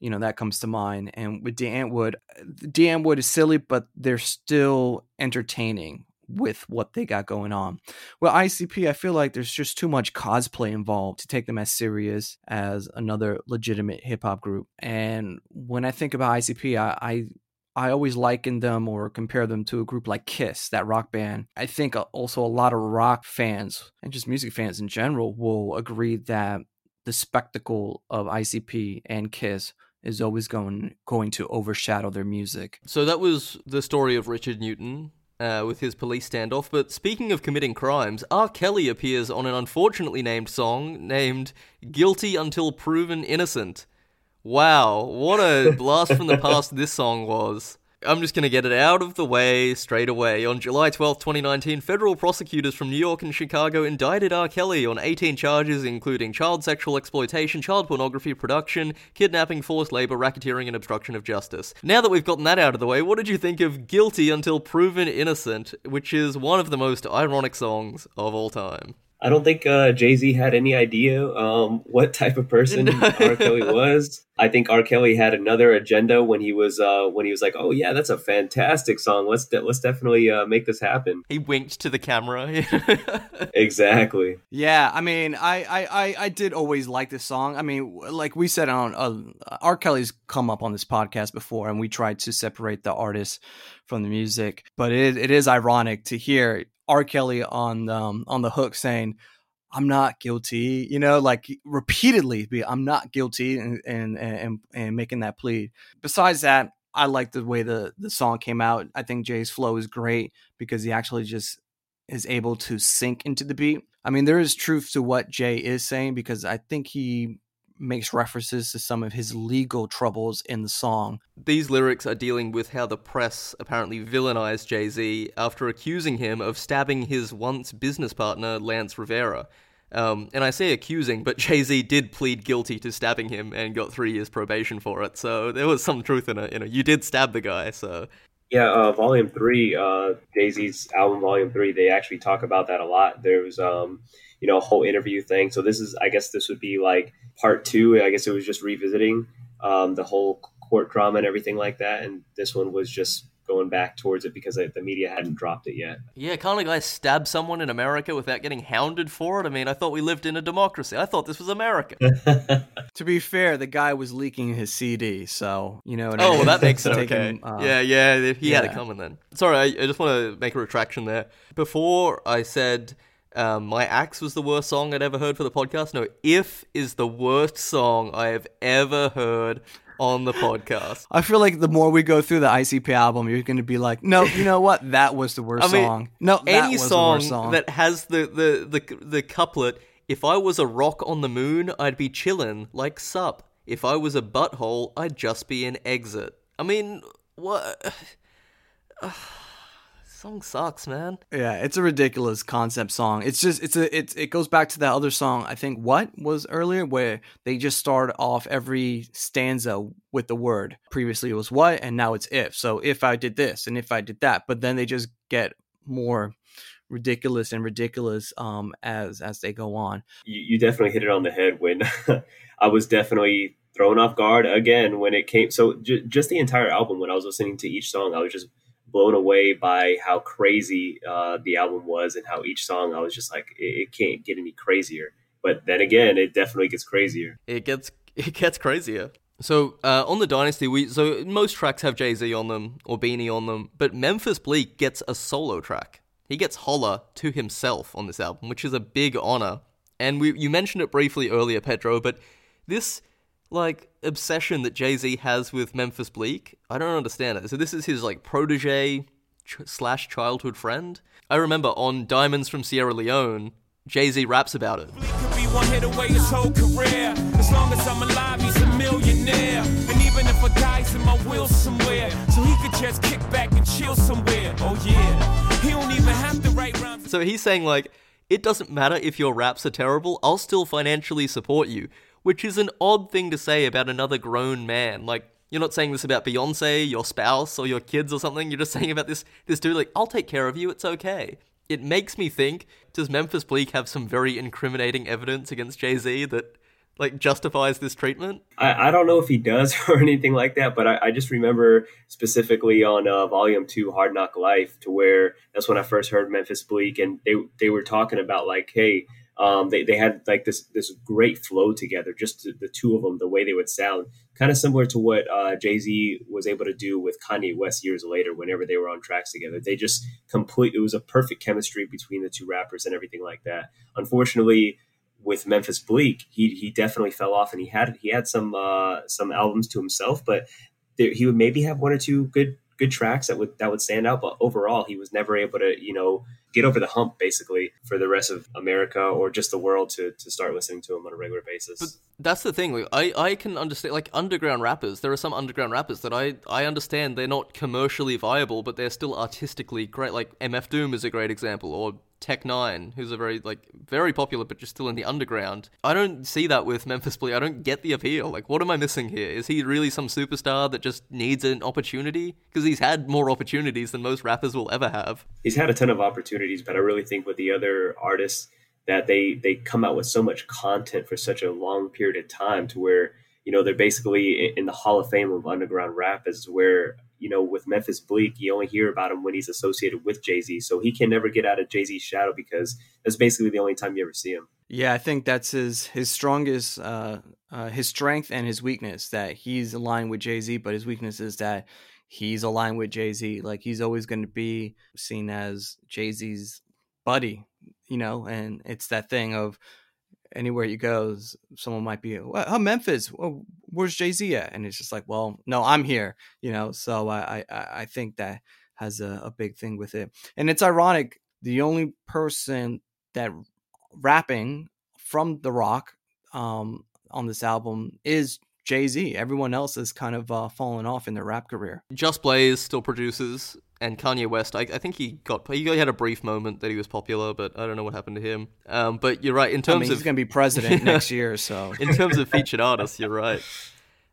You know, that comes to mind. And with Die Antwoord, Die Antwoord is silly, but they're still entertaining with what they got going on. Well, ICP, I feel like there's just too much cosplay involved to take them as serious as another legitimate hip hop group. And when I think about ICP, I, I I always liken them or compare them to a group like Kiss, that rock band. I think also a lot of rock fans and just music fans in general will agree that the spectacle of ICP and Kiss is always going going to overshadow their music. So that was the story of Richard Newton uh, with his police standoff. But speaking of committing crimes, R. Kelly appears on an unfortunately named song named Guilty Until Proven Innocent. Wow, what a blast from the past this song was. I'm just going to get it out of the way straight away. On July 12, 2019, federal prosecutors from New York and Chicago indicted R. Kelly on 18 charges, including child sexual exploitation, child pornography production, kidnapping, forced labor, racketeering, and obstruction of justice. Now that we've gotten that out of the way, what did you think of Guilty Until Proven Innocent, which is one of the most ironic songs of all time? I don't think uh, Jay Z had any idea um, what type of person R. Kelly was. I think R. Kelly had another agenda when he was uh, when he was like, "Oh yeah, that's a fantastic song. Let's de- let's definitely uh, make this happen." He winked to the camera. exactly. Yeah, I mean, I, I, I, I, did always like this song. I mean, like we said on uh, R. Kelly's come up on this podcast before, and we tried to separate the artist from the music. But it, it is ironic to hear R. Kelly on um, on the hook saying, "I'm not guilty," you know, like repeatedly, be "I'm not guilty," and and and, and making that plea. Besides that, I like the way the the song came out. I think Jay's flow is great because he actually just is able to sink into the beat. I mean, there is truth to what Jay is saying because I think he makes references to some of his legal troubles in the song. These lyrics are dealing with how the press apparently villainized Jay Z after accusing him of stabbing his once business partner, Lance Rivera. Um, and I say accusing, but Jay Z did plead guilty to stabbing him and got three years probation for it. So there was some truth in it. You know, you did stab the guy. So yeah, uh, Volume Three, uh, Jay Z's album Volume Three, they actually talk about that a lot. There was, um, you know, a whole interview thing. So this is, I guess, this would be like part two. I guess it was just revisiting um, the whole court drama and everything like that. And this one was just going back towards it because the media hadn't dropped it yet. Yeah, can't a guy stab someone in America without getting hounded for it? I mean, I thought we lived in a democracy. I thought this was America. to be fair, the guy was leaking his CD, so you know. oh, well, that makes it okay. uh, yeah, yeah, he yeah. had it coming then. Sorry, I, I just want to make a retraction there. Before I said um, My Axe was the worst song I'd ever heard for the podcast. No, If is the worst song I have ever heard on the podcast. I feel like the more we go through the ICP album, you're going to be like, no, you know what? That was the worst I mean, song. No, any song, song, that has the, the, the, the couplet, if I was a rock on the moon, I'd be chillin' like sup. If I was a butthole, I'd just be an exit. I mean, what? song sucks, man. Yeah, it's a ridiculous concept song. It's just it's a it's it goes back to that other song. I think what was earlier where they just start off every stanza with the word. Previously it was what, and now it's if. So if I did this and if I did that, but then they just get more ridiculous and ridiculous um as as they go on. You, you definitely hit it on the head when I was definitely thrown off guard again when it came. So j- just the entire album when I was listening to each song, I was just blown away by how crazy uh, the album was and how each song I was just like, it, it, can't get any crazier. But then again, it definitely gets crazier. It gets it gets crazier. So uh, on the Dynasty, we so most tracks have Jay Z on them or Beanie on them, but Memphis Bleek gets a solo track. He gets Holla to himself on this album, which is a big honor. And we you mentioned it briefly earlier, Pedro, but this like obsession that Jay Z has with Memphis Bleek. I don't understand it. So this is his like protege ch- slash childhood friend. I remember on Diamonds from Sierra Leone, Jay Z raps about it. One hit away his whole career. As long as I'm alive, he's a millionaire. And even if I die's in my will somewhere, so he could just kick back and chill somewhere. Oh yeah, he don't even have to write rhymes. So he's saying like, it doesn't matter if your raps are terrible. I'll still financially support you which is an odd thing to say about another grown man. Like, you're not saying this about Beyonce, your spouse, or your kids or something. You're just saying about this this dude, like, I'll take care of you, it's okay. It makes me think, does Memphis Bleek have some very incriminating evidence against Jay Z that like justifies this treatment? I, I don't know if he does or anything like that, but I, I just remember specifically on uh, Volume Two, Hard Knock Life, to where that's when I first heard Memphis Bleek, and they they were talking about like, hey, um, they, they had like this this great flow together, just the two of them, the way they would sound, kind of similar to what uh, Jay Z was able to do with Kanye West years later. Whenever they were on tracks together, they just complete. It was a perfect chemistry between the two rappers and everything like that. Unfortunately, with Memphis Bleek, he he definitely fell off, and he had he had some uh, some albums to himself, but there, he would maybe have one or two good good tracks that would that would stand out. But overall, he was never able to you know get over the hump basically for the rest of America or just the world to to start listening to them on a regular basis. But that's the thing. Like, I I can understand like underground rappers. There are some underground rappers that I I understand they're not commercially viable, but they're still artistically great. Like MF Doom is a great example, or Tech N9ne, who's a very like very popular but just still in the underground. I don't see that with Memphis Bleek. I don't get the appeal. Like, what am I missing here? Is he really some superstar that just needs an opportunity? Because he's had more opportunities than most rappers will ever have. He's had a ton of opportunities, but I really think with the other artists that they they come out with so much content for such a long period of time to where you know they're basically in the Hall of Fame of underground rap is where you know, with Memphis Bleek, you only hear about him when he's associated with Jay Z. So he can never get out of Jay Z's shadow because that's basically the only time you ever see him. Yeah, I think that's his his strongest, uh, uh, his strength and his weakness. That he's aligned with Jay Z, but his weakness is that he's aligned with Jay Z. Like he's always going to be seen as Jay Z's buddy, you know. And it's that thing of anywhere you go, someone might be, oh, Memphis, where's Jay Z at? And it's just like, well, no, I'm here, you know. So I I, I think that has a, a big thing with it, and it's ironic. The only person that rapping from The Roc um, on this album is Jay Z. Everyone else has kind of uh, fallen off in their rap career. Just Blaze still produces and Kanye West, I, I, think he got he had a brief moment that he was popular, but I don't know what happened to him. Um, but you're right in terms I mean, of he's going to be president next year, so in terms of featured artists, you're right.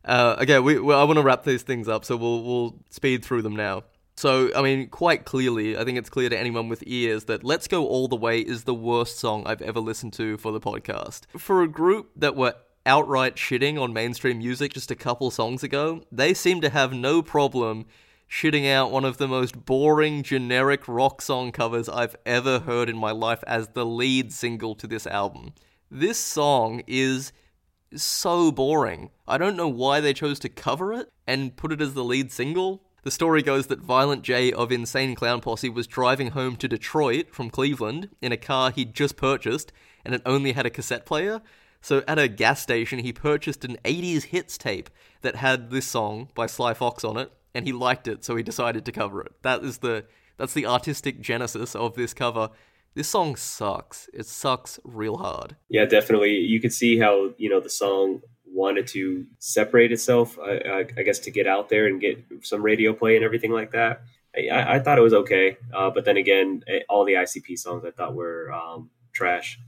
Uh, okay, we, we I want to wrap these things up, so we'll we'll speed through them now. So, I mean, quite clearly, I think it's clear to anyone with ears that Let's Go All the Way is the worst song I've ever listened to for the podcast. For a group that were outright shitting on mainstream music just a couple songs ago, they seem to have no problem shitting out one of the most boring, generic rock song covers I've ever heard in my life as the lead single to this album. This song is so boring. I don't know why they chose to cover it and put it as the lead single. The story goes that Violent J of Insane Clown Posse was driving home to Detroit from Cleveland in a car he'd just purchased and it only had a cassette player. So at a gas station, he purchased an 80s hits tape that had this song by Sly Fox on it and he liked it, so he decided to cover it. That is the that's the artistic genesis of this cover. This song sucks. It sucks real hard. Yeah, definitely. You could see how you know the song wanted to separate itself. I, I, I guess to get out there and get some radio play and everything like that. I, I thought it was okay, uh, but then again, eh, all the ICP songs I thought were um, trash.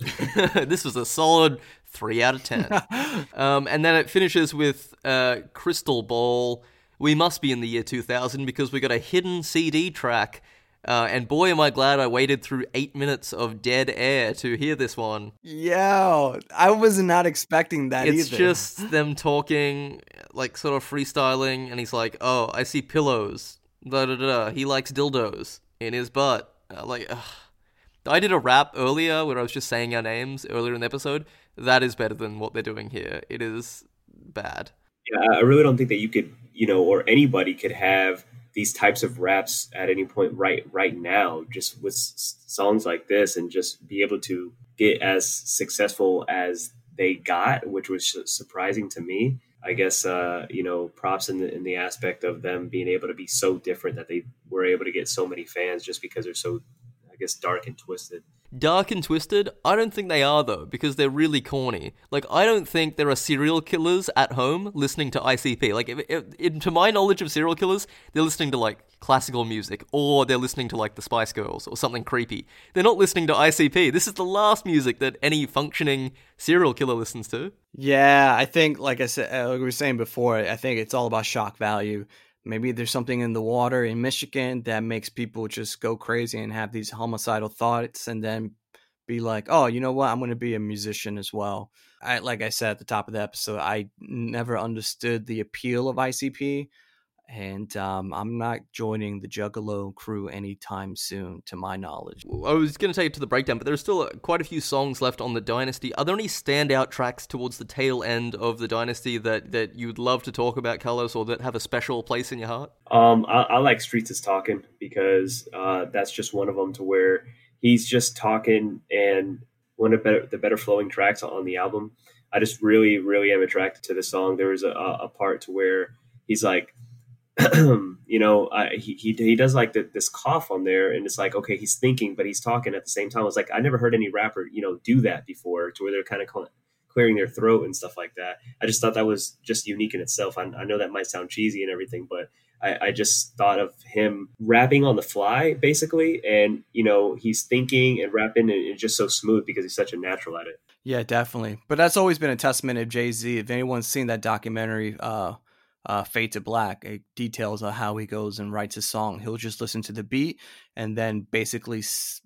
this was a solid three out of ten. um, and then it finishes with uh, Crystal Ball we must be in the year 2000 because we got a hidden CD track. Uh, and boy, am I glad I waited through eight minutes of dead air to hear this one. Yeah, I was not expecting that it's either. just them talking, like sort of freestyling, and he's like, "Oh, I see pillows." Da da da. He likes dildos in his butt. Uh, like, ugh. I did a rap earlier where I was just saying our names earlier in the episode. That is better than what they're doing here. It is bad. Yeah, I really don't think that you could, you know, or anybody could have these types of raps at any point right right now just with songs like this and just be able to get as successful as they got which was surprising to me. I guess uh, you know props in the in the aspect of them being able to be so different that they were able to get so many fans just because they're so i guess dark and twisted Dark and twisted? I don't think they are though, because they're really corny. Like, I don't think there are serial killers at home listening to ICP. Like, if, if, to my knowledge of serial killers, they're listening to like classical music, or they're listening to like the Spice Girls or something creepy. They're not listening to ICP. This is the last music that any functioning serial killer listens to. Yeah, I think, like I said, uh, like we were saying before, I think it's all about shock value maybe there's something in the water in Michigan that makes people just go crazy and have these homicidal thoughts and then be like, "Oh, you know what? I'm going to be a musician as well." I like I said at the top of the episode, I never understood the appeal of ICP and um, I'm not joining the Juggalo crew anytime soon, to my knowledge. I was going to take it to the breakdown, but there's still uh, quite a few songs left on the Dynasty. Are there any standout tracks towards the tail end of the Dynasty that, that you'd love to talk about, Carlos, or that have a special place in your heart? Um, I, I like Streets is Talking because uh, that's just one of them to where he's just talking and one of the better flowing tracks on the album. I just really, really am attracted to the song. There was a, a part to where he's like, you know, I, he, he he does like the, this cough on there, and it's like okay, he's thinking, but he's talking at the same time. I was like, I never heard any rapper, you know, do that before, to where they're kind of clearing their throat and stuff like that. I just thought that was just unique in itself. I, I know that might sound cheesy and everything, but I, I, just thought of him rapping on the fly, basically, and you know, he's thinking and rapping, and it's just so smooth because he's such a natural at it. Yeah, definitely. But that's always been a testament of Jay Z. If anyone's seen that documentary, uh, uh, Fade to Black. It details of how he goes and writes a song. He'll just listen to the beat and then basically s-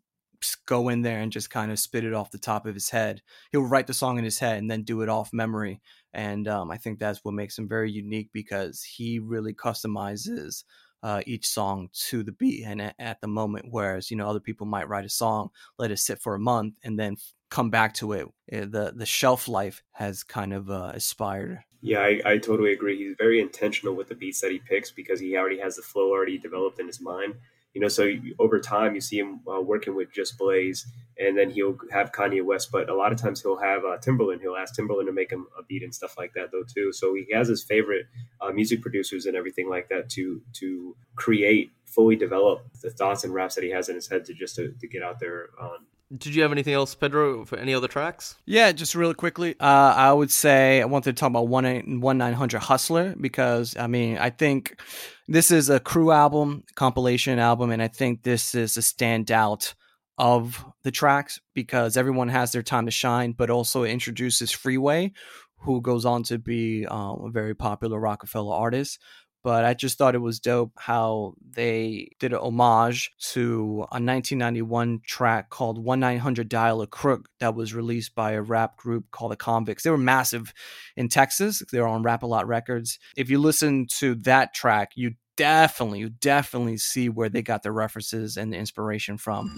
go in there and just kind of spit it off the top of his head. He'll write the song in his head and then do it off memory. And um, I think that's what makes him very unique because he really customizes uh, each song to the beat and at, at, the moment. Whereas you know other people might write a song, let it sit for a month, and then come back to it. Eh, the the shelf life has kind of uh, aspired yeah, I, I totally agree. He's very intentional with the beats that he picks because he already has the flow already developed in his mind. You know, so over time you see him uh, working with Just Blaze, and then he'll have Kanye West. But a lot of times he'll have uh, Timbaland. He'll ask Timbaland to make him a beat and stuff like that, though too. So he has his favorite uh, music producers and everything like that to to create fully develop the thoughts and raps that he has in his head to just to, to get out there on did you have anything else, Pedro, for any other tracks? Yeah, just really quickly. Uh, I would say I wanted to talk about one one nine hundred Hustler because I mean I think this is a crew album, compilation album, and I think this is a standout of the tracks because everyone has their time to shine, but also introduces Freeway, who goes on to be um, a very popular Roc-A-Fella artist but I just thought it was dope how they did an homage to a 1991 track called 1 900 Dial a Crook that was released by a rap group called the Convicts. They were massive in Texas. They were on Rap a Lot Records. If you listen to that track, you definitely, you definitely see where they got their references and the inspiration from.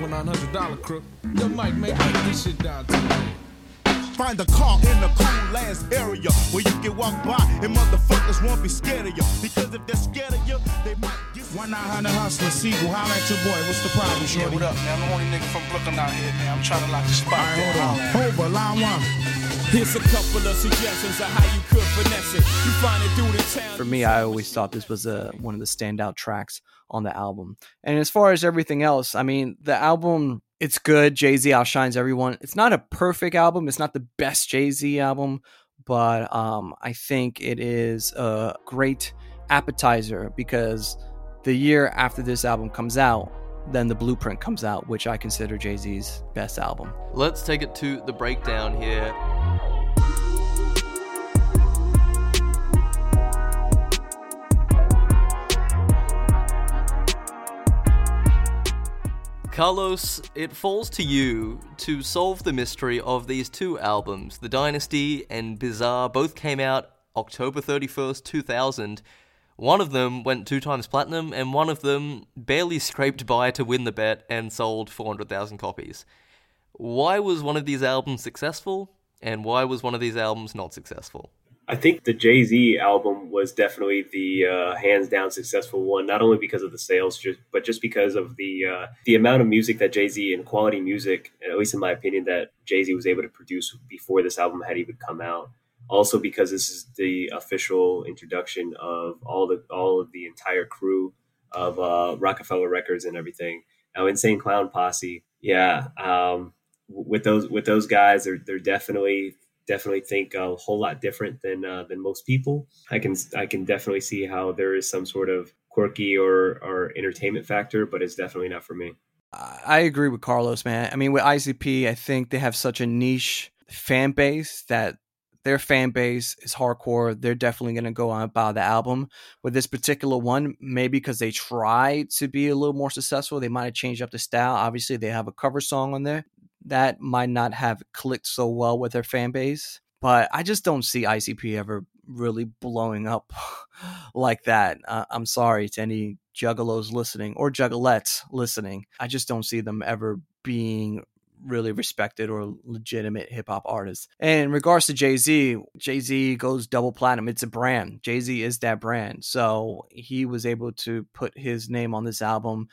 One nine hundred Dial a Crook. Yo, Mike, make this shit down to Find a car in a cool ass area where you can walk by and motherfuckers won't be scared of you. Because if they're scared of you, they might get. One nine hundred hustler, Sigel, holla at your boy. What's the problem, shorty? Yeah, what up, man? I'm the only nigga from Brooklyn out here, man. I'm trying to lock the spot. All right, hold on. Over, line one. Here's a couple of suggestions of how you could finesse it. You find it through the town. For me, I always thought this was a, one of the standout tracks on the album. And as far as everything else, I mean, the album it's good. Jay Z outshines everyone. It's not a perfect album. It's not the best Jay Z album, but um, I think it is a great appetizer because the year after this album comes out, then the Blueprint comes out, which I consider Jay Z's best album. Let's take it to the breakdown here. Carlos, it falls to you to solve the mystery of these two albums. The Dynasty and Bizarre both came out October 31st, 2000. One of them went two times platinum, and one of them barely scraped by to win the bet and sold 400,000 copies. Why was one of these albums successful, and why was one of these albums not successful? I think the Jay Z album was definitely the uh, hands down successful one, not only because of the sales, just, but just because of the uh, the amount of music that Jay Z and quality music, at least in my opinion, that Jay Z was able to produce before this album had even come out. Also, because this is the official introduction of all the all of the entire crew of uh, Roc-A-Fella Records and everything. Now, Insane Clown Posse, yeah, um, with those with those guys, they're they're definitely definitely think a whole lot different than uh, than most people. I can I can definitely see how there is some sort of quirky or or entertainment factor, but it's definitely not for me. I agree with Carlos, man. I mean, with ICP, I think they have such a niche fan base that their fan base is hardcore. They're definitely going to go on buy the album. With this particular one, maybe because they tried to be a little more successful, they might have changed up the style. Obviously, they have a cover song on there that might not have clicked so well with their fan base. But I just don't see ICP ever really blowing up like that. Uh, I'm sorry to any juggalos listening or juggalettes listening. I just don't see them ever being really respected or legitimate hip hop artists. And in regards to Jay Z, Jay Z goes double platinum. It's a brand. Jay Z is that brand. So he was able to put his name on this album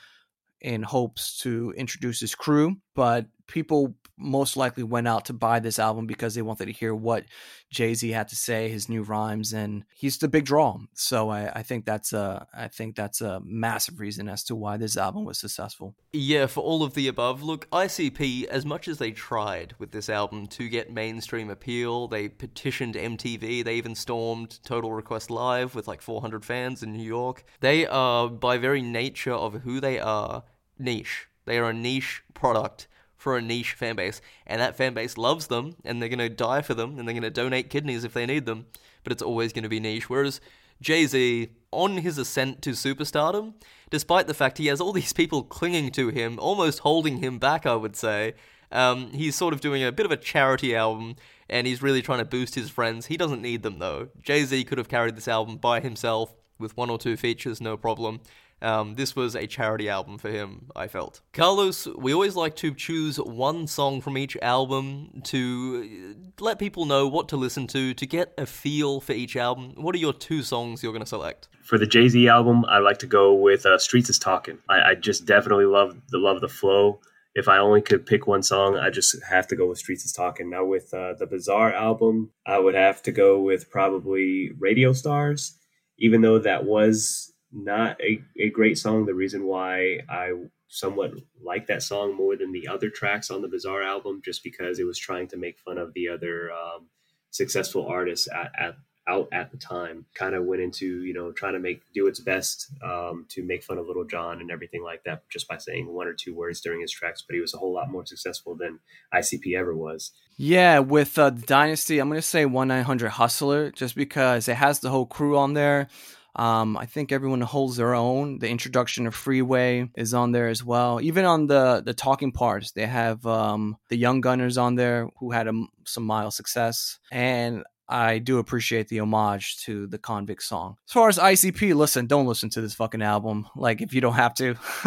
in hopes to introduce his crew. But people most likely went out to buy this album because they wanted to hear what Jay Z had to say, his new rhymes, and he's the big draw. So I, I think that's a I think that's a massive reason as to why this album was successful. Yeah, for all of the above. Look, ICP, as much as they tried with this album to get mainstream appeal, they petitioned MTV, they even stormed Total Request Live with like 400 fans in New York. They are, by very nature of who they are, niche. They are a niche product for a niche fan base, and that fan base loves them, and they're going to die for them, and they're going to donate kidneys if they need them, but it's always going to be niche. Whereas Jay Z, on his ascent to superstardom, despite the fact he has all these people clinging to him, almost holding him back, I would say, um, he's sort of doing a bit of a charity album, and he's really trying to boost his friends. He doesn't need them, though. Jay Z could have carried this album by himself with one or two features, no problem. Um, this was a charity album for him, I felt. Carlos, we always like to choose one song from each album to let people know what to listen to, to get a feel for each album. What are your two songs you're going to select? For the Jay Z album, I like to go with uh, "Streets is Talking." I, I just definitely love the love the flow. If I only could pick one song, I just have to go with "Streets is Talking." Now, with uh, the Bizarre album, I would have to go with probably "Radio Stars," even though that was not a, a great song. The reason why I somewhat like that song more than the other tracks on the Bizarre album, just because it was trying to make fun of the other um, successful artists at, at, out at the time. Kind of went into you know trying to make do its best um, to make fun of Little John and everything like that, just by saying one or two words during his tracks. But he was a whole lot more successful than ICP ever was. Yeah, with uh, Dynasty, I'm gonna say one nine hundred Hustler, just because it has the whole crew on there. Um, I think everyone holds their own. The introduction of Freeway is on there as well. Even on the the talking parts, they have um, the Young Gunners on there who had a, some mild success, and I do appreciate the homage to the Convict song. As far as ICP, listen, don't listen to this fucking album. Like, if you don't have to,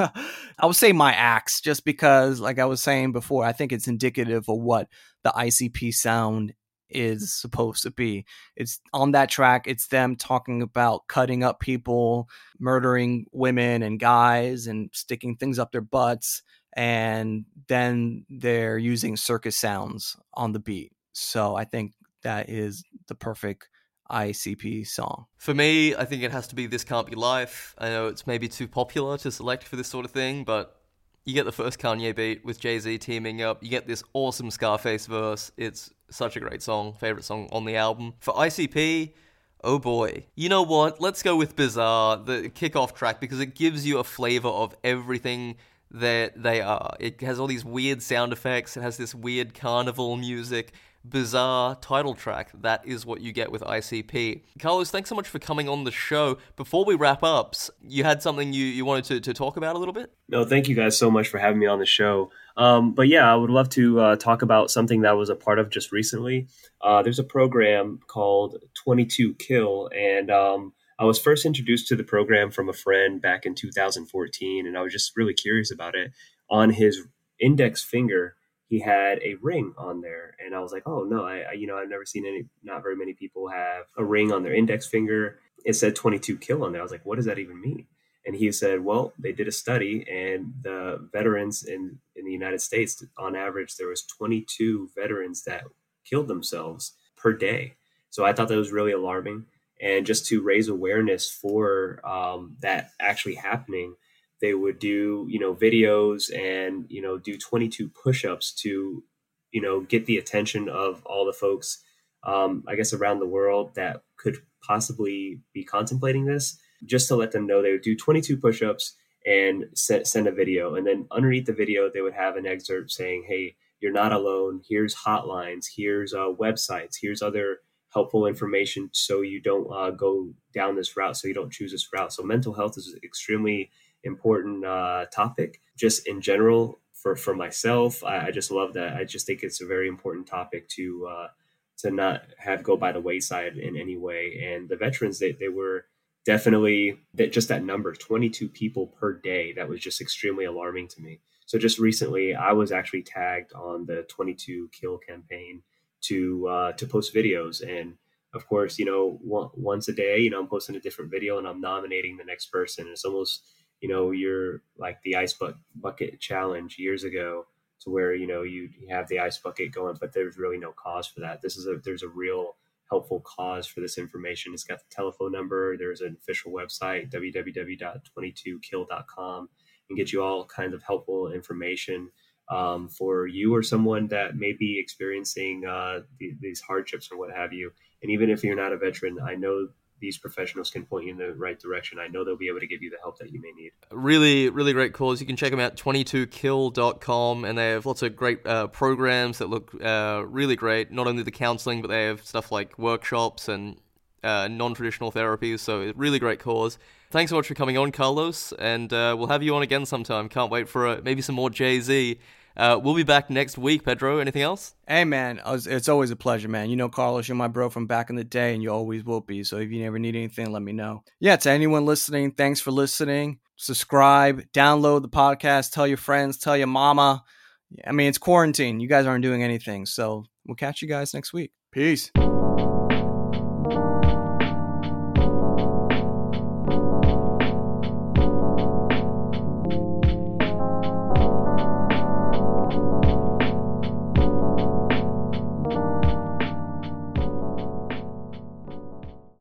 I would say my axe, just because, like I was saying before, I think it's indicative of what the ICP sound is supposed to be. It's on that track, it's them talking about cutting up people, murdering women and guys, and sticking things up their butts. And then they're using circus sounds on the beat. So I think that is the perfect ICP song. For me, I think it has to be This Can't Be Life. I know it's maybe too popular to select for this sort of thing, but you get the first Kanye beat with Jay Z teaming up. You get this awesome Scarface verse. It's such a great song, favorite song on the album. For ICP, oh boy. You know what? Let's go with Bizarre, the kickoff track, because it gives you a flavor of everything that they are. It has all these weird sound effects, it has this weird carnival music bizarre title track. That is what you get with ICP. Carlos, thanks so much for coming on the show. Before we wrap up, you had something you, you wanted to, to talk about a little bit? No, thank you guys so much for having me on the show. Um, but yeah, I would love to uh, talk about something that I was a part of just recently. Uh, there's a program called 22 Kill, and um, I was first introduced to the program from a friend back in 2014, and I was just really curious about it. On his index finger, he had a ring on there and i was like oh no I, I, you know i've never seen any not very many people have a ring on their index finger. It said 22 kill on there. I was like what does that even mean? And he said well they did a study and the veterans in in the united states on average there was 22 veterans that killed themselves per day. So i thought that was really alarming. And just to raise awareness for um, that actually happening they would do you know videos and you know do 22 push-ups to you know get the attention of all the folks um, i guess around the world that could possibly be contemplating this just to let them know they would do 22 push-ups and send, send a video. And then underneath the video they would have an excerpt saying hey you're not alone. Here's hotlines. Here's uh, websites. Here's other helpful information so you don't uh, go down this route so you don't choose this route. So mental health is extremely important uh, topic just in general for, for myself. I, I, just love that. I just think it's a very important topic to uh, to not have go by the wayside in any way. And the veterans, they, they were definitely that just that number 22 people per day that was just extremely alarming to me so just recently i was actually tagged on the 22 kill campaign to uh, to post videos and of course you know once a day you know i'm posting a different video and i'm nominating the next person it's almost you know, you're like the ice bucket challenge years ago. to where you know you, have the ice bucket going, but there's really no cause for that. This is a there's a real helpful cause for this information. It's got the telephone number. There's an official website www.22kill.com and get you all kinds of helpful information um, for you or someone that may be experiencing uh, the, these hardships or what have you. And even if you're not a veteran, I know these professionals can point you in the right direction. I know they'll be able to give you the help that you may need. Really, really great cause. You can check them out, 22kill.com, and they have lots of great uh, programs that look uh, really great. Not only the counseling, but they have stuff like workshops and uh, non traditional therapies. So, really great cause. Thanks so much for coming on, Carlos, and uh, we'll have you on again sometime. Can't wait for uh, maybe some more Jay Z. Uh, we'll be back next week, Pedro. Anything else? Hey, man, it's always a pleasure, man. You know, Carlos, you're my bro from back in the day, and you always will be. So if you ever need anything, let me know. Yeah, to anyone listening, thanks for listening. Subscribe, download the podcast, tell your friends, tell your mama. I mean, it's quarantine. You guys aren't doing anything. So we'll catch you guys next week. Peace.